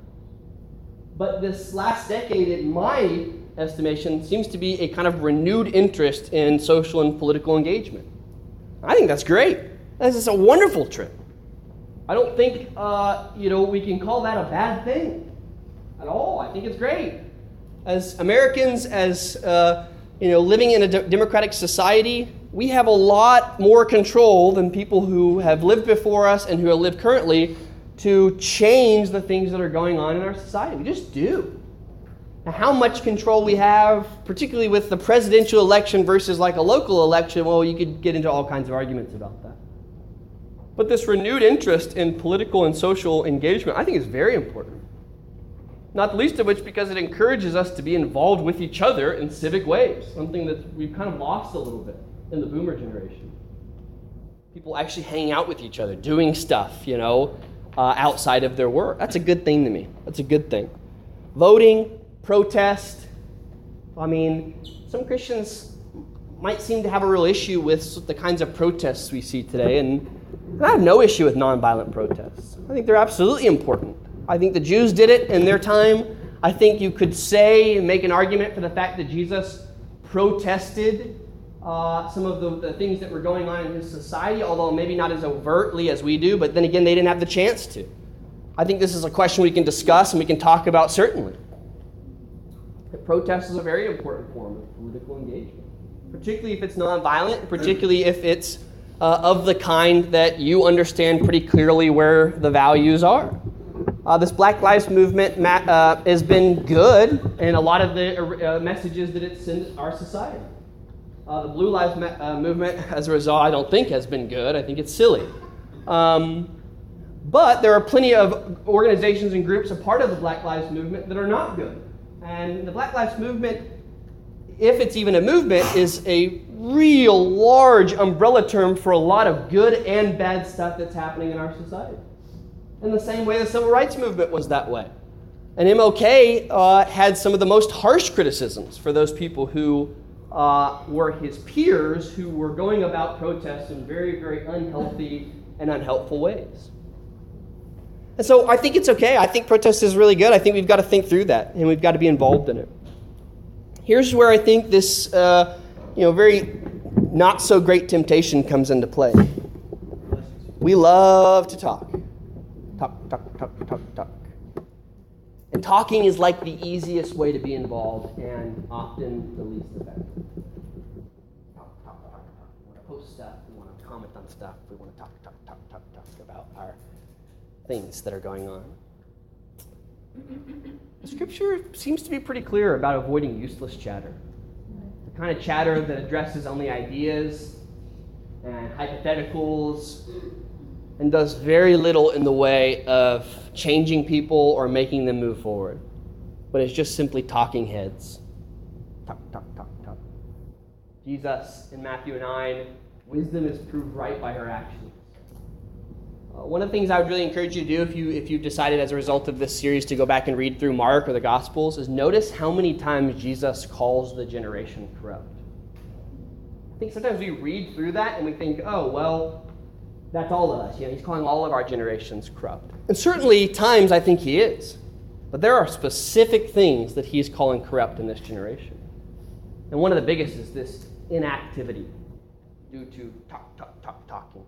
But this last decade, it my estimation, seems to be a kind of renewed interest in social and political engagement. I think that's great. This is a wonderful trend. I don't think, uh, you know, we can call that a bad thing at all. I think it's great as Americans, as uh, you know, living in a de- democratic society, we have a lot more control than people who have lived before us and who lived currently to change the things that are going on in our society. We just do. How much control we have, particularly with the presidential election versus like a local election, well, you could get into all kinds of arguments about that. But this renewed interest in political and social engagement, I think, is very important. Not the least of which because it encourages us to be involved with each other in civic ways, something that we've kind of lost a little bit in the boomer generation. People actually hanging out with each other, doing stuff, you know, uh, outside of their work. That's a good thing to me. That's a good thing. Voting, protest. I mean, some Christians might seem to have a real issue with the kinds of protests we see today, and I have no issue with nonviolent protests. I think they're absolutely important. I think the Jews did it in their time. I think you could say and make an argument for the fact that Jesus protested uh, some of the, the, things that were going on in his society, although maybe not as overtly as we do, but then again, they didn't have the chance to. I think this is a question we can discuss and we can talk about certainly. Protest is a very important form of political engagement, particularly if it's nonviolent, particularly if it's uh, of the kind that you understand pretty clearly where the values are. Uh, this Black Lives Movement uh, has been good in a lot of the uh, messages that it sends our society. Uh, the Blue Lives uh, Movement, as a result, I don't think has been good. I think it's silly. Um, But there are plenty of organizations and groups a part of the Black Lives Movement that are not good. And the Black Lives Movement, if it's even a movement, is a real large umbrella term for a lot of good and bad stuff that's happening in our society. In the same way the civil rights movement was that way. And MLK uh, had some of the most harsh criticisms for those people who uh, were his peers who were going about protests in very, very unhealthy and unhelpful ways. And so I think it's okay. I think protest is really good. I think we've got to think through that and we've got to be involved in it. Here's where I think this, uh, you know, very not so great temptation comes into play. We love to talk. Talk, talk, talk, talk, talk. And talking is like the easiest way to be involved and often the least effective. Talk, talk, talk, talk. We want to post stuff. We want to comment on stuff. We want to talk, things that are going on. The scripture seems to be pretty clear about avoiding useless chatter. The kind of chatter that addresses only ideas and hypotheticals and does very little in the way of changing people or making them move forward. But it's just simply talking heads. Talk, talk, talk, talk. Jesus in Matthew 9, wisdom is proved right by her actions. Uh, one of the things I would really encourage you to do if you if you've decided as a result of this series to go back and read through Mark or the Gospels is notice how many times Jesus calls the generation corrupt. I think sometimes we read through that and we think, oh well, that's all of us. You know, he's calling all of our generations corrupt. And certainly, times I think he is. But there are specific things that he's calling corrupt in this generation. And one of the biggest is this inactivity due to talk, talk, talk, talking.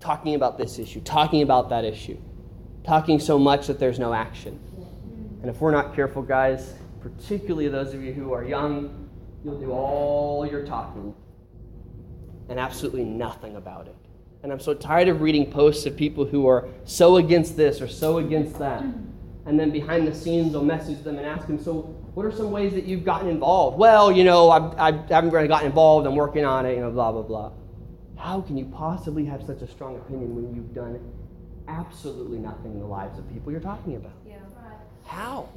Talking about this issue, talking about that issue, talking so much that there's no action. And if we're not careful, guys, particularly those of you who are young, you'll do all your talking and absolutely nothing about it. And I'm so tired of reading posts of people who are so against this or so against that. And then behind the scenes, I'll message them and ask them, So, what are some ways that you've gotten involved? Well, you know, I, I haven't really gotten involved. I'm working on it, you know, blah, blah, blah. How can you possibly have such a strong opinion when you've done absolutely nothing in the lives of people you're talking about? Yeah. Right. How?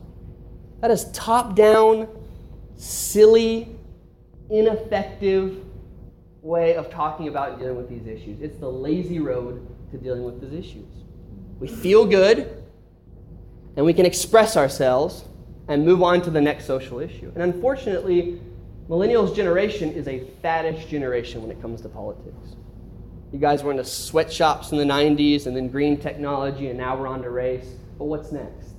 That is top down, silly, ineffective way of talking about and dealing with these issues. It's the lazy road to dealing with these issues. We feel good, and we can express ourselves and move on to the next social issue. And unfortunately, millennials generation is a faddish generation when it comes to politics. You guys were into sweatshops in the 90s and then green technology, and now we're on to race. But what's next?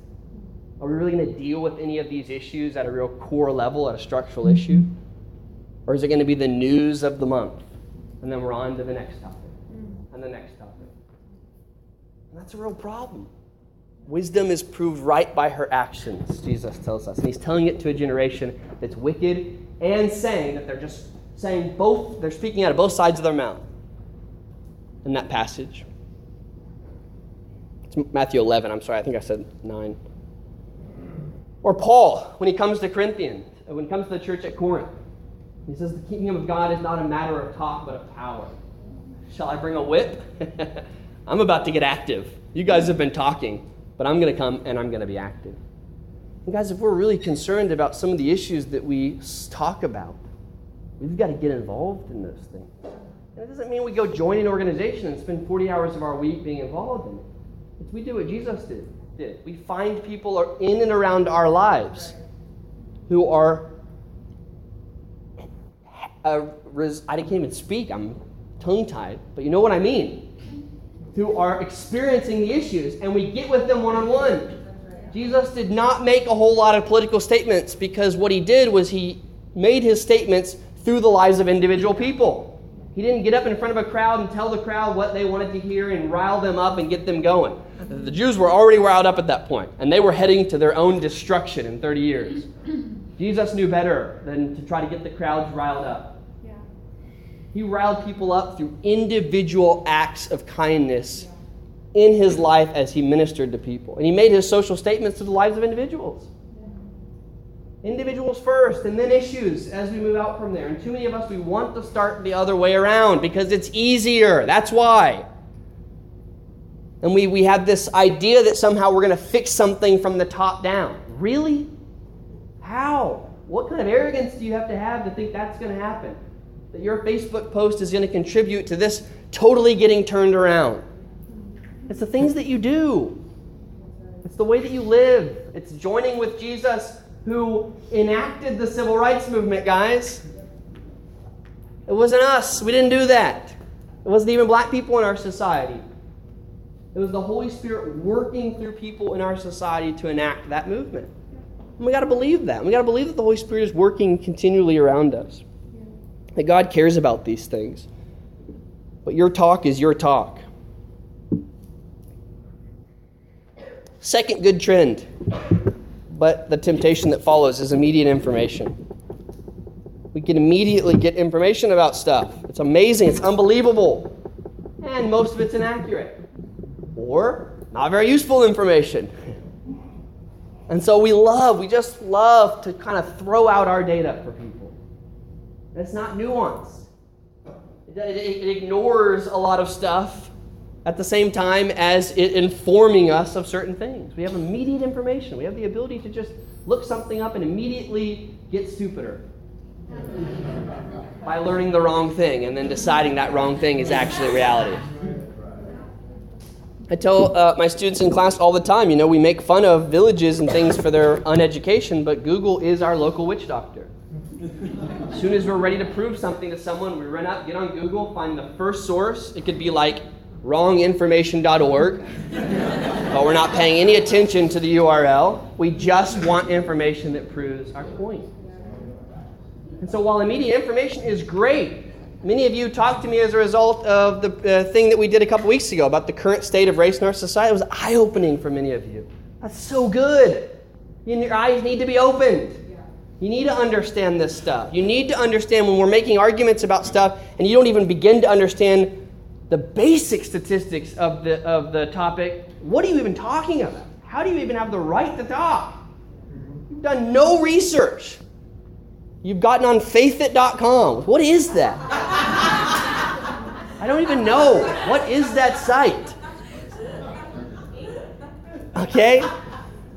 Are we really going to deal with any of these issues at a real core level, at a structural issue? Or is it going to be the news of the month? And then we're on to the next topic mm. and the next topic. And that's a real problem. Wisdom is proved right by her actions, Jesus tells us. And he's telling it to a generation that's wicked and saying that they're just saying both, they're speaking out of both sides of their mouth in that passage. It's Matthew 11, I'm sorry, I think I said 9. Or Paul, when he comes to Corinthians, uh, when he comes to the church at Corinth. He says, The kingdom of God is not a matter of talk, but of power. Shall I bring a whip? I'm about to get active. You guys have been talking, but I'm going to come and I'm going to be active. And guys, if we're really concerned about some of the issues that we talk about, we've got to get involved in those things. And it doesn't mean we go join an organization and spend 40 hours of our week being involved in it. It's we do what Jesus did. did. We find people in and around our lives who are uh, res- I can't even speak. I'm tongue tied, but you know what I mean. Who are experiencing the issues, and we get with them one on one. Jesus did not make a whole lot of political statements because what he did was he made his statements through the lives of individual people. He didn't get up in front of a crowd and tell the crowd what they wanted to hear and rile them up and get them going. The Jews were already riled up at that point, and they were heading to their own destruction in 30 years. Jesus knew better than to try to get the crowds riled up. Yeah. He riled people up through individual acts of kindness in his life as he ministered to people. And he made his social statements to the lives of individuals. Individuals first, and then issues as we move out from there. And too many of us, we want to start the other way around because it's easier. That's why. And we, we have this idea that somehow we're going to fix something from the top down. Really? How? What kind of arrogance do you have to have to think that's going to happen? That your Facebook post is going to contribute to this totally getting turned around? It's the things that you do, it's the way that you live. It's joining with Jesus who enacted the civil rights movement, guys. It wasn't us. We didn't do that. It wasn't even black people in our society. It was the Holy Spirit working through people in our society to enact that movement. And we got to believe that. We got to believe that the Holy Spirit is working continually around us. That God cares about these things. But your talk is your talk. Second good trend, but the temptation that follows is immediate information. We can immediately get information about stuff. It's amazing, it's unbelievable, and most of it's inaccurate or not very useful information. And so we love, we just love to kind of throw out our data for people. It's not nuanced, it, it, it ignores a lot of stuff at the same time as it informing us of certain things. We have immediate information, we have the ability to just look something up and immediately get stupider by learning the wrong thing and then deciding that wrong thing is actually reality. I tell uh, my students in class all the time, you know, we make fun of villages and things for their uneducation, but Google is our local witch doctor. As soon as we're ready to prove something to someone, we run up, get on Google, find the first source. It could be like wronginformation.org, but we're not paying any attention to the URL. We just want information that proves our point. And so while immediate information is great, Many of you talked to me as a result of the uh, thing that we did a couple weeks ago about the current state of race in our society. It was eye opening for many of you. That's so good. Your eyes need to be opened. You need to understand this stuff. You need to understand when we're making arguments about stuff and you don't even begin to understand the basic statistics of the, of the topic. What are you even talking about? How do you even have the right to talk? You've done no research. You've gotten on faithit.com. What is that? I don't even know. What is that site? Okay?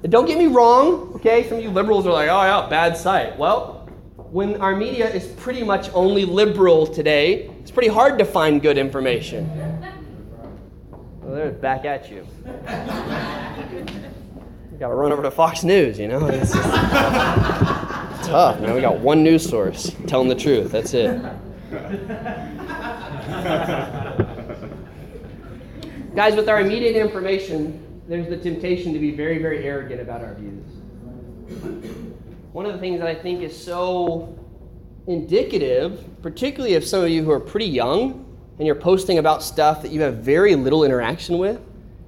Don't get me wrong, okay? Some of you liberals are like, oh, yeah, bad site. Well, when our media is pretty much only liberal today, pretty hard to find good information. Well, they're back at you. You gotta run over to Fox News, you know? It's tough, man. We got one news source telling the truth. That's it. Guys, with our immediate information, there's the temptation to be very, very arrogant about our views. One of the things that I think is so indicative, particularly of some of you who are pretty young and you're posting about stuff that you have very little interaction with,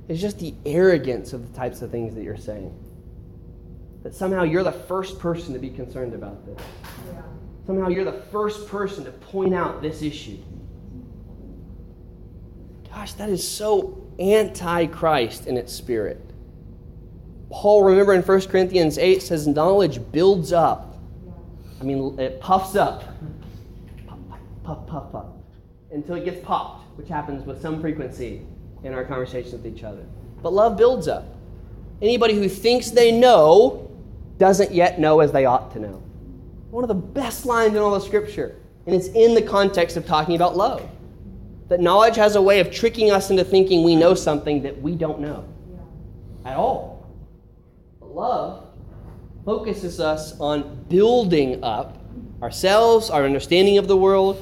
is just the arrogance of the types of things that you're saying. That somehow you're the first person to be concerned about this. Yeah. Somehow you're the first person to point out this issue. Gosh, that is so anti Christ in its spirit. Paul, remember in 1 Corinthians 8, says knowledge builds up. I mean, it puffs up. Puff, puff, puff, puff, Until it gets popped, which happens with some frequency in our conversations with each other. But love builds up. Anybody who thinks they know doesn't yet know as they ought to know. One of the best lines in all of Scripture. And it's in the context of talking about love. That knowledge has a way of tricking us into thinking we know something that we don't know at all. But love focuses us on building up ourselves, our understanding of the world.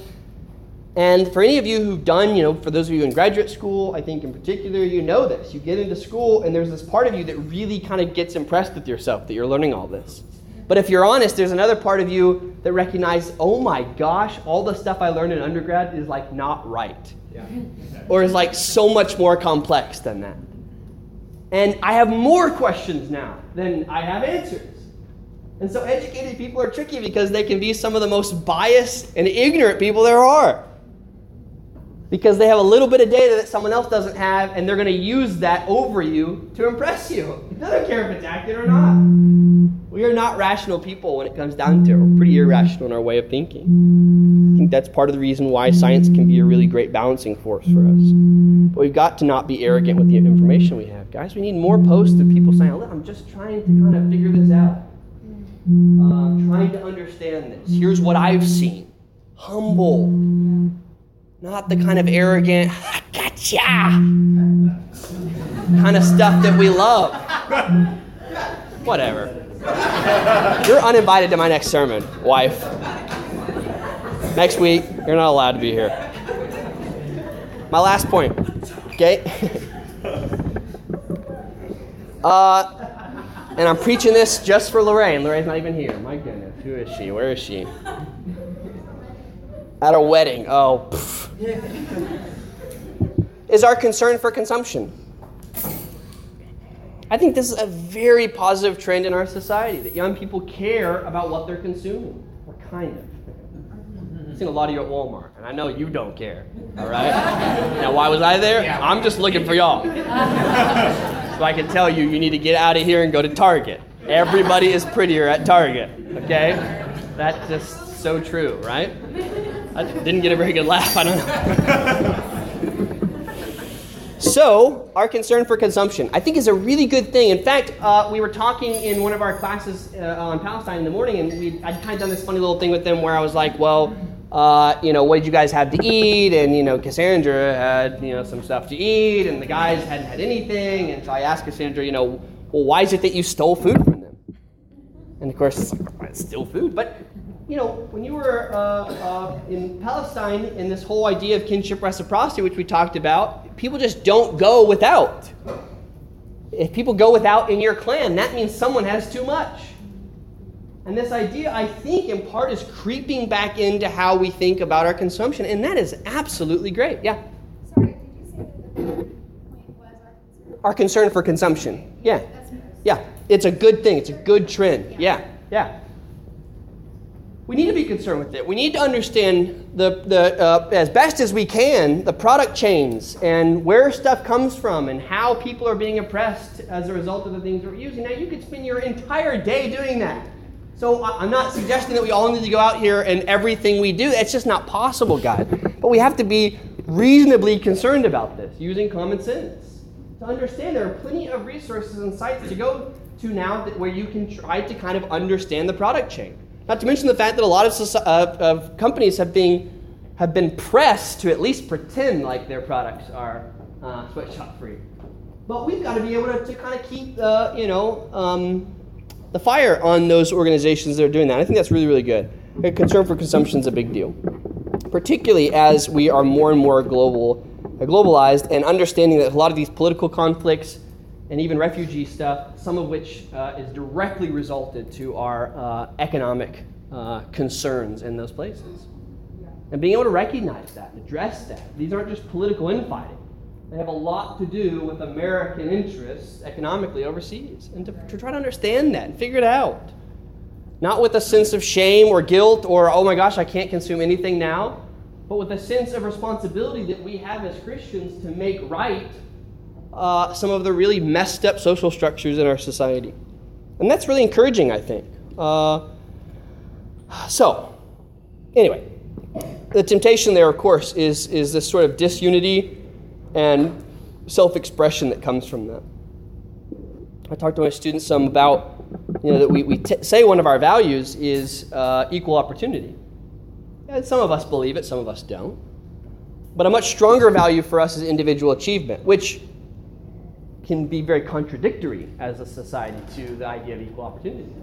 And for any of you who've done, you know, for those of you in graduate school, I think in particular, you know this. You get into school, and there's this part of you that really kind of gets impressed with yourself that you're learning all this. But if you're honest, there's another part of you that recognizes, oh my gosh, all the stuff I learned in undergrad is like not right. Yeah. or is like so much more complex than that. And I have more questions now than I have answers. And so educated people are tricky because they can be some of the most biased and ignorant people there are. because they have a little bit of data that someone else doesn't have, and they're going to use that over you to impress you. They don't care if it's accurate or not. We are not rational people when it comes down to it. We're pretty irrational in our way of thinking. I think that's part of the reason why science can be a really great balancing force for us. But we've got to not be arrogant with the information we have. Guys, we need more posts of people saying, Look, I'm just trying to kind of figure this out. Uh, trying to understand this. Here's what I've seen. Humble. Not the kind of arrogant, gotcha kind of stuff that we love. Whatever. You're uninvited to my next sermon, wife. Next week, you're not allowed to be here. My last point, okay? Uh, and I'm preaching this just for Lorraine. Lorraine's not even here. My goodness, who is she? Where is she? At a wedding. Oh. Is our concern for consumption. I think this is a very positive trend in our society that young people care about what they're consuming, or kind of. I've seen a lot of you at Walmart, and I know you don't care. All right. now, why was I there? I'm just looking for y'all, so I can tell you you need to get out of here and go to Target. Everybody is prettier at Target. Okay. That's just so true, right? I didn't get a very good laugh. I don't know. So, our concern for consumption, I think, is a really good thing. In fact, uh, we were talking in one of our classes uh, on Palestine in the morning, and we I'd kind of done this funny little thing with them where I was like, "Well, uh, you know, what did you guys have to eat?" And you know, Cassandra had you know some stuff to eat, and the guys hadn't had anything. And so I asked Cassandra, you know, well, why is it that you stole food from them? And of course, it's, still food, but you know, when you were uh, uh, in Palestine in this whole idea of kinship reciprocity, which we talked about, people just don't go without. If people go without in your clan, that means someone has too much. And this idea, I think, in part is creeping back into how we think about our consumption, and that is absolutely great. Yeah? Sorry, did you say that the point was our concern? Our concern for consumption. Yeah. That's what I was- Yeah. It's a good thing, it's a good trend. Yeah. Yeah. We need to be concerned with it. We need to understand the, the uh, as best as we can the product chains and where stuff comes from and how people are being oppressed as a result of the things we're using. Now, you could spend your entire day doing that. So I'm not suggesting that we all need to go out here and everything we do. It's just not possible, guys. But we have to be reasonably concerned about this, using common sense to understand there are plenty of resources and sites to go to now that, where you can try to kind of understand the product chain. Not to mention the fact that a lot of, uh, of companies have been, have been pressed to at least pretend like their products are uh, sweatshop free. But we've got to be able to, to kind of keep the, you know, um, the fire on those organizations that are doing that. I think that's really, really good. A concern for consumption is a big deal, particularly as we are more and more global, uh, globalized, and understanding that a lot of these political conflicts and even refugee stuff, some of which uh, is directly resulted to our uh, economic uh, concerns in those places. And being able to recognize that, and address that. These aren't just political infighting. They have a lot to do with American interests economically overseas. And to, to try to understand that and figure it out. Not with a sense of shame or guilt or, oh my gosh, I can't consume anything now, but with a sense of responsibility that we have as Christians to make right uh, some of the really messed up social structures in our society. And that's really encouraging, I think. Uh, so, anyway, the temptation there, of course, is, is this sort of disunity and self expression that comes from that. I talked to my students some about, you know, that we, we t- say one of our values is uh, equal opportunity. And some of us believe it, some of us don't. But a much stronger value for us is individual achievement, which can be very contradictory as a society to the idea of equal opportunity.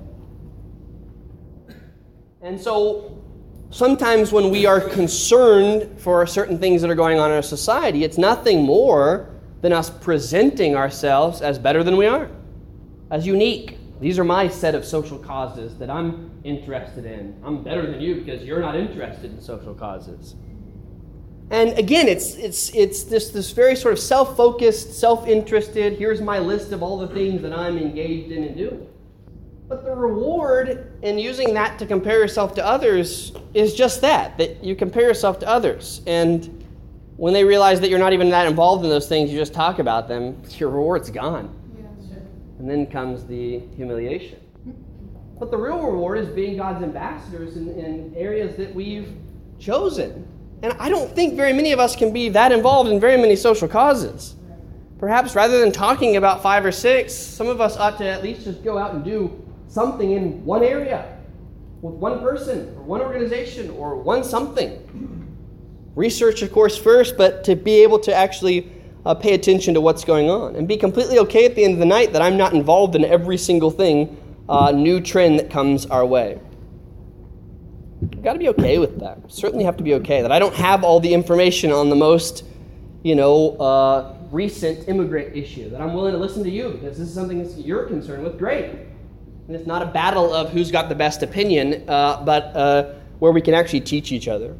And so sometimes when we are concerned for certain things that are going on in our society, it's nothing more than us presenting ourselves as better than we are, as unique. These are my set of social causes that I'm interested in. I'm better than you because you're not interested in social causes. And again, it's, it's, it's this, this very sort of self focused, self interested, here's my list of all the things that I'm engaged in and doing. But the reward in using that to compare yourself to others is just that, that you compare yourself to others. And When they realize that you're not even that involved in those things, you just talk about them, your reward's gone. And then comes the humiliation. But the real reward is being God's ambassadors in, in areas that we've chosen. And I don't think very many of us can be that involved in very many social causes. Perhaps rather than talking about five or six, some of us ought to at least just go out and do something in one area with one person or one organization or one something. Research, of course, first, but to be able to actually uh, pay attention to what's going on and be completely okay at the end of the night that I'm not involved in every single thing, uh, new trend that comes our way. You've got to be okay with that. Certainly have to be okay that I don't have all the information on the most, you know, uh, recent immigrant issue. That I'm willing to listen to you because this is something that you're concerned with. Great. And it's not a battle of who's got the best opinion, uh, but uh, where we can actually teach each other.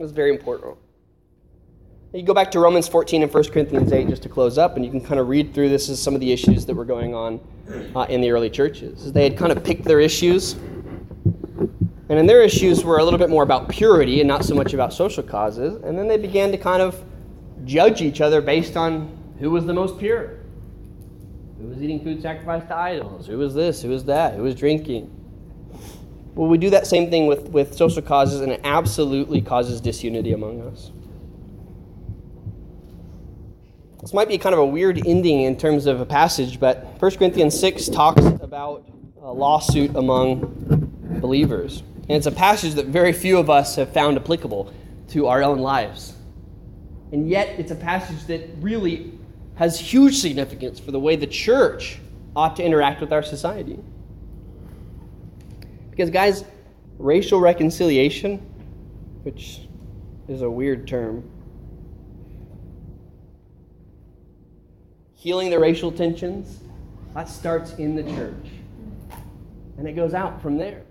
It's very important. You go back to Romans 14 and 1 Corinthians 8 just to close up, and you can kind of read through this as some of the issues that were going on uh, in the early churches. They had kind of picked their issues, and in their issues were a little bit more about purity and not so much about social causes. And then they began to kind of judge each other based on who was the most pure. Who was eating food sacrificed to idols? Who was this? Who was that? Who was drinking? Well, we do that same thing with, with social causes, and it absolutely causes disunity among us. This might be kind of a weird ending in terms of a passage, but 1 Corinthians 6 talks about a lawsuit among believers. And it's a passage that very few of us have found applicable to our own lives. And yet, it's a passage that really has huge significance for the way the church ought to interact with our society. Because, guys, racial reconciliation, which is a weird term, healing the racial tensions, that starts in the church. And it goes out from there.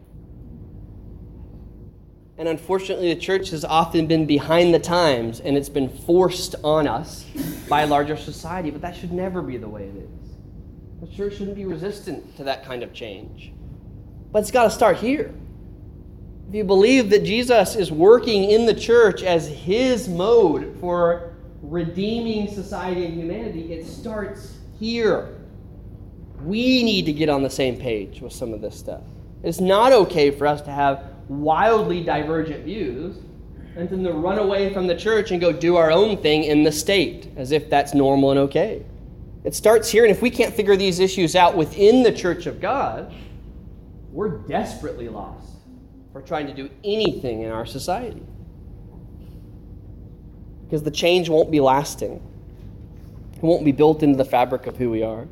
And unfortunately, the church has often been behind the times and it's been forced on us by a larger society, but that should never be the way it is. The church shouldn't be resistant to that kind of change. But it's got to start here. If you believe that Jesus is working in the church as his mode for redeeming society and humanity, it starts here. We need to get on the same page with some of this stuff. It's not okay for us to have wildly divergent views and then to run away from the church and go do our own thing in the state as if that's normal and okay. It starts here, and if we can't figure these issues out within the church of God, we're desperately lost for trying to do anything in our society. Because the change won't be lasting, it won't be built into the fabric of who we are.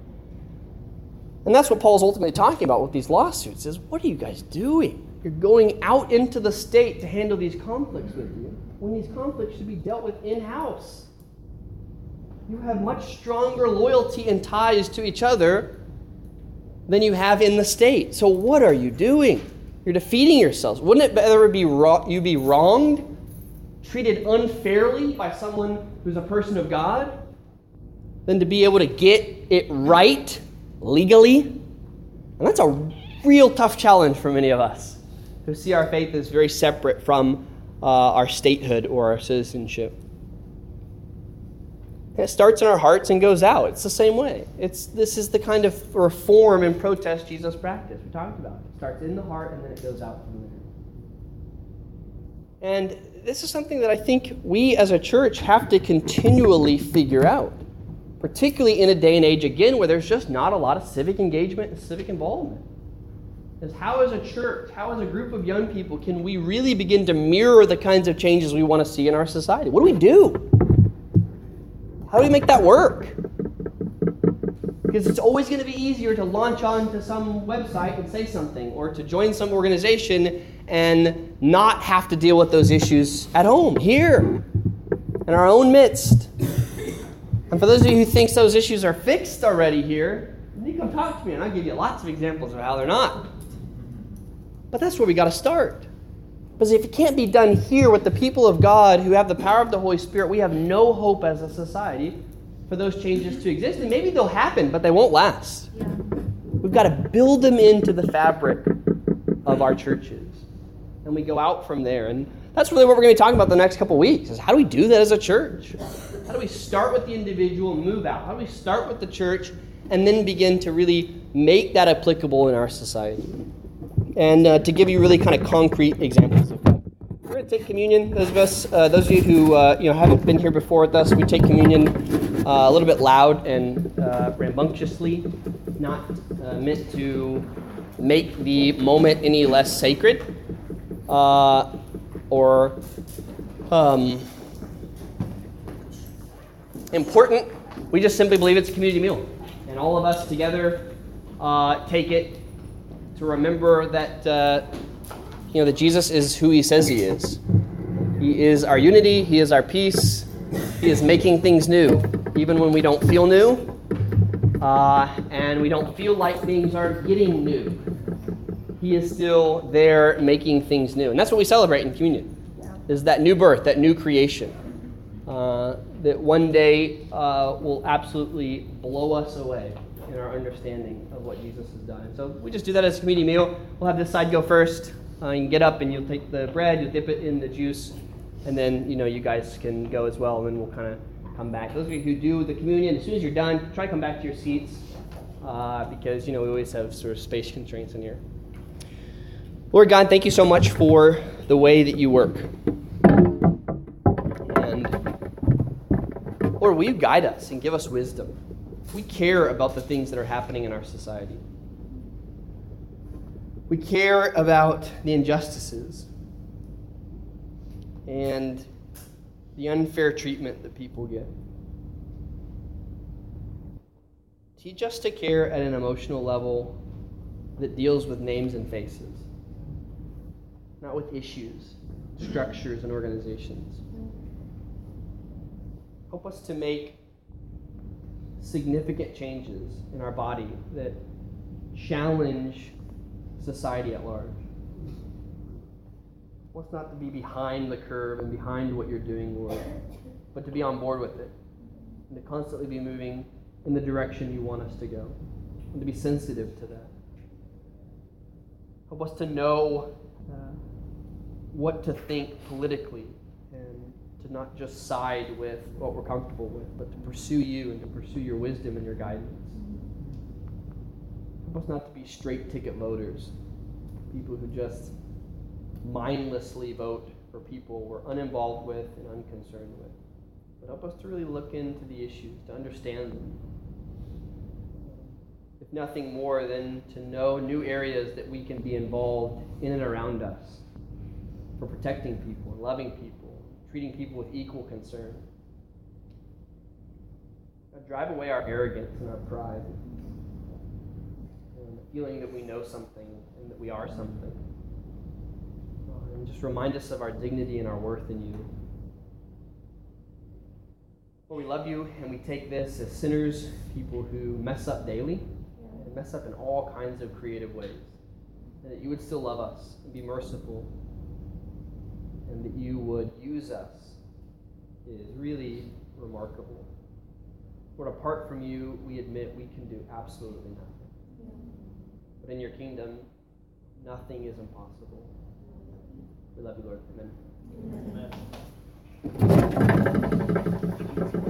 And that's what Paul's ultimately talking about with these lawsuits is what are you guys doing? You're going out into the state to handle these conflicts with you when these conflicts should be dealt with in-house. You have much stronger loyalty and ties to each other than you have in the state. So what are you doing? You're defeating yourselves. Wouldn't it better be wrong, you be wronged, treated unfairly by someone who's a person of God, than to be able to get it right legally? And that's a real tough challenge for many of us who see our faith as very separate from uh, our statehood or our citizenship. It starts in our hearts and goes out. It's the same way. It's, this is the kind of reform and protest Jesus practiced. We talked about it. It starts in the heart and then it goes out from there. And this is something that I think we as a church have to continually figure out, particularly in a day and age, again, where there's just not a lot of civic engagement and civic involvement. Is how, as a church, how, as a group of young people, can we really begin to mirror the kinds of changes we want to see in our society? What do we do? How do we make that work? Because it's always going to be easier to launch onto some website and say something, or to join some organization and not have to deal with those issues at home, here, in our own midst. And for those of you who think those issues are fixed already here, you come talk to me, and I'll give you lots of examples of how they're not. But that's where we got to start. Because if it can't be done here with the people of God who have the power of the Holy Spirit, we have no hope as a society for those changes to exist. And maybe they'll happen, but they won't last. Yeah. We've got to build them into the fabric of our churches. And we go out from there. And that's really what we're going to be talking about the next couple weeks is how do we do that as a church? How do we start with the individual and move out? How do we start with the church and then begin to really make that applicable in our society? And uh, to give you really kind of concrete examples of that. We're going to take communion. Those of us, uh, those of you who uh, you know haven't been here before with us, we take communion uh, a little bit loud and uh, rambunctiously, not uh, meant to make the moment any less sacred or um, important. We just simply believe it's a community meal, and all of us together take it to remember that you know, that Jesus is who he says he is. He is our unity, he is our peace, he is making things new, even when we don't feel new, uh, and we don't feel like things are getting new. He is still there making things new. And that's what we celebrate in communion, is that new birth, that new creation. Uh, that one day uh, will absolutely blow us away in our understanding of what Jesus has done. So we just do that as a community meal. We'll have this side go first. Uh, you can get up and you'll take the bread, you'll dip it in the juice, and then you know you guys can go as well, and then we'll kind of come back. Those of you who do the communion, as soon as you're done, try to come back to your seats uh, because you know we always have sort of space constraints in here. Lord God, thank you so much for the way that you work. And Lord, will you guide us and give us wisdom? We care about the things that are happening in our society. We care about the injustices and the unfair treatment that people get. Teach us to care at an emotional level that deals with names and faces, not with issues, structures, and organizations. Help us to make significant changes in our body that challenge society at large. What's not to be behind the curve and behind what you're doing, Lord, but to be on board with it and to constantly be moving in the direction you want us to go and to be sensitive to that. Help us to know uh, what to think politically to not just side with what we're comfortable with, but to pursue you and to pursue your wisdom and your guidance. Help us not to be straight ticket voters, people who just mindlessly vote for people we're uninvolved with and unconcerned with. But help us to really look into the issues, to understand them. If nothing more than to know new areas that we can be involved in and around us for protecting people and loving people, treating people with equal concern. drive away our arrogance and our pride and the feeling that we know something and that we are something. Uh, and just remind us of our dignity and our worth in you. Lord, we love you and we take this as sinners, people who mess up daily and mess up in all kinds of creative ways. And that you would still love us and be merciful and that you would use us is really remarkable. Lord, apart from you, we admit we can do absolutely nothing. But in your kingdom, nothing is impossible. We love you, Lord. Amen. Amen.